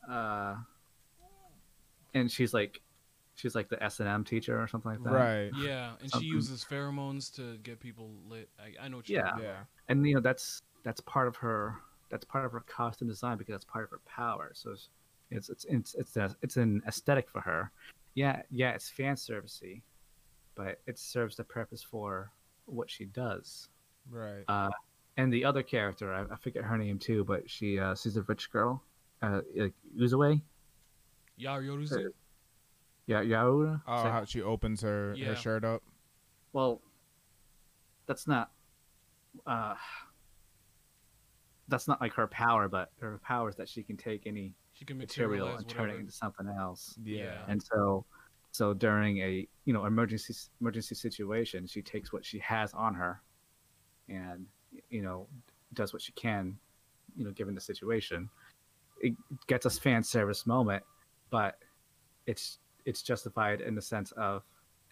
uh and she's like she's like the s&m teacher or something like that Right. Yeah, and she uses pheromones to get people lit. I, I know what Yeah. talking Yeah. and you know that's that's part of her that's part of her costume design because that's part of her power so it's it's it's it's it's, a, it's an aesthetic for her yeah yeah it's fan servicey but it serves the purpose for what she does Right. uh and the other character i, I forget her name too but she uh she's a rich girl uh like Uzue? Yaoyorozu? yeah Yaoru? Oh, that- how she opens her, Yeah. her shirt up. Well, that's not. Uh, that's not like her power, but her power is that she can take any She can material and turn it into something else. Yeah. And so, so during a you know emergency emergency situation, she takes what she has on her, and you know does what she can, you know, given the situation. It gets us fan service moment, but it's it's justified in the sense of,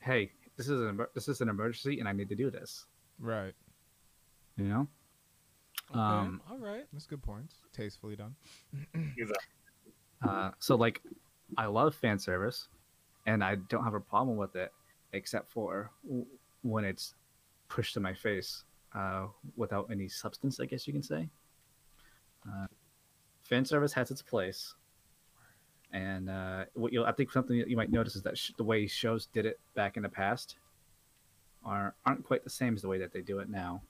hey, this is an this is an emergency, and I need to do this. Right. You know. Okay, Um, all right. That's good points. Tastefully done. Uh, so like, I love fan service, and I don't have a problem with it, except for when it's pushed to my face uh, without any substance. I guess you can say. Uh, fan service has its place, And uh, what you'll, I think something that you might notice is that sh- the way shows did it back in the past are aren't quite the same as the way that they do it now.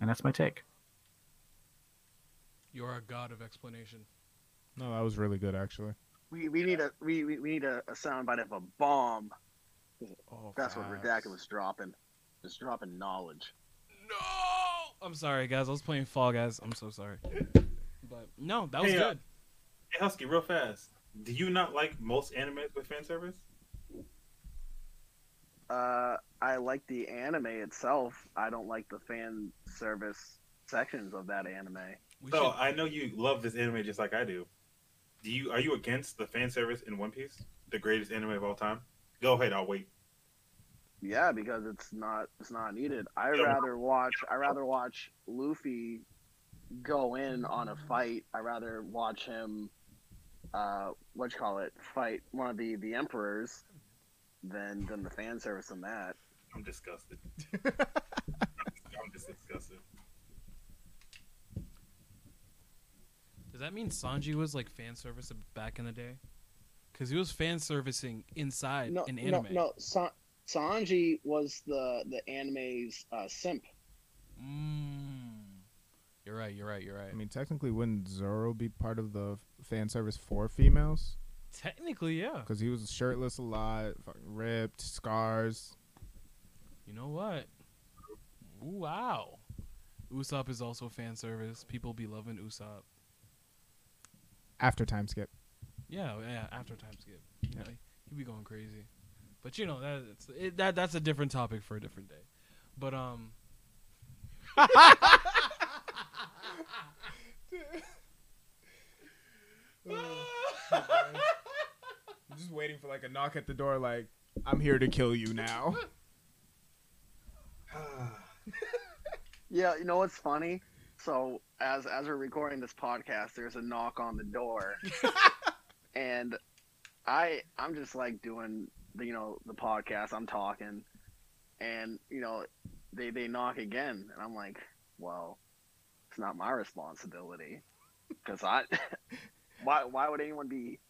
And that's my take. You're a god of explanation. No, that was really good actually. We, we need a we, we we need a, a soundbite of a bomb. Oh, That's what Redacted was dropping. Just dropping knowledge. No, I'm sorry, guys. I was playing Fall Guys. I'm so sorry. But no, that was Hey, uh, good. Hey, Husky, real fast. Do you not like most anime with fan service? Uh, I like the anime itself. I don't like the fan service sections of that anime. We So should- I know you love this anime just like I do. Do you are you against the fan service in One Piece, the greatest anime of all time? Go ahead, I'll wait. Yeah, because it's not it's not needed. I rather watch I rather watch Luffy go in on a fight. I rather watch him uh what you call it fight one of the the emperors than than the fan service in that. I'm disgusted. (laughs) I'm just disgusted. Does that mean Sanji was like fan service back in the day? Because he was fan servicing inside No, an no, anime. no. Sa- Sanji was the the anime's uh, simp. Mm. You're right. You're right. You're right. I mean, technically, wouldn't Zoro be part of the fan service for females? Technically, yeah. Because he was shirtless a lot, ripped, scars. You know what? Ooh, wow. Usopp is also fan service. People be loving Usopp. After time skip. Yeah, yeah. After time skip, yeah, he be going crazy. But you know that it's, it, that that's a different topic for a different day. But um, I'm (laughs) just waiting for like a knock at the door, like, I'm here to kill you now. (laughs) Yeah, you know what's funny? So as as we're recording this podcast, there's a knock on the door, (laughs) and I I'm just like doing the you know the podcast. I'm talking, and you know they they knock again, and I'm like, well, it's not my responsibility. Because I (laughs) why why would anyone be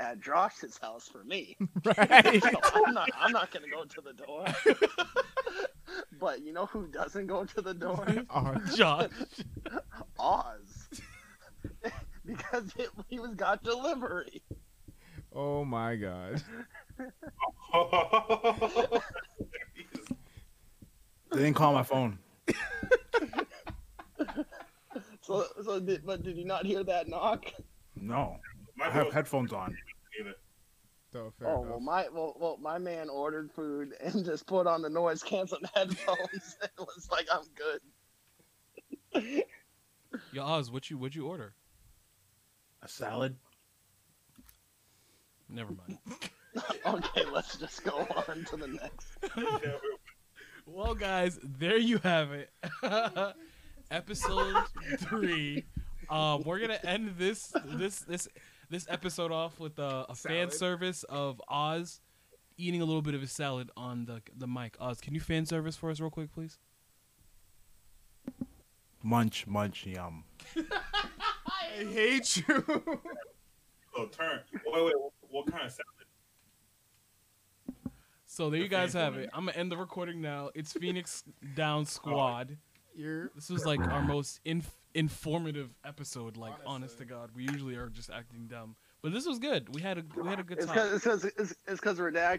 at Josh's house for me? (laughs) (laughs) right. So I'm not I'm not gonna go to the door. (laughs) but you know who doesn't go to the door? Oh, Josh. Oz. because it, he was got delivery. oh my god. They didn't call my phone. So, so did, but did you not hear that knock? No, My I have headphones on. Either. So fair Oh enough. well, my well, well, my man ordered food (laughs) and just put on the noise canceling headphones (laughs) and was like, "I'm good." (laughs) Yo, Oz, what you would you order? A salad. Never mind. Okay, let's just go on to the next. Well, guys, there you have it. Episode three. Um, we're gonna end this this this this episode off with a, a fan service of Oz eating a little bit of his salad on the the mic. Oz, can you fan service for us real quick, please? Munch, munch, yum. I hate you. (laughs) Oh, turn. Wait, wait. What kind of salad? So there The you guys have service. it. I'm gonna end the recording now. It's Phoenix Down (laughs) Squad. You're This was like our (laughs) most inf- informative episode. Like, honest to God, we usually are just acting dumb, but this was good. We had a we had a good It's time. because it's because it's, it's 'cause Redacted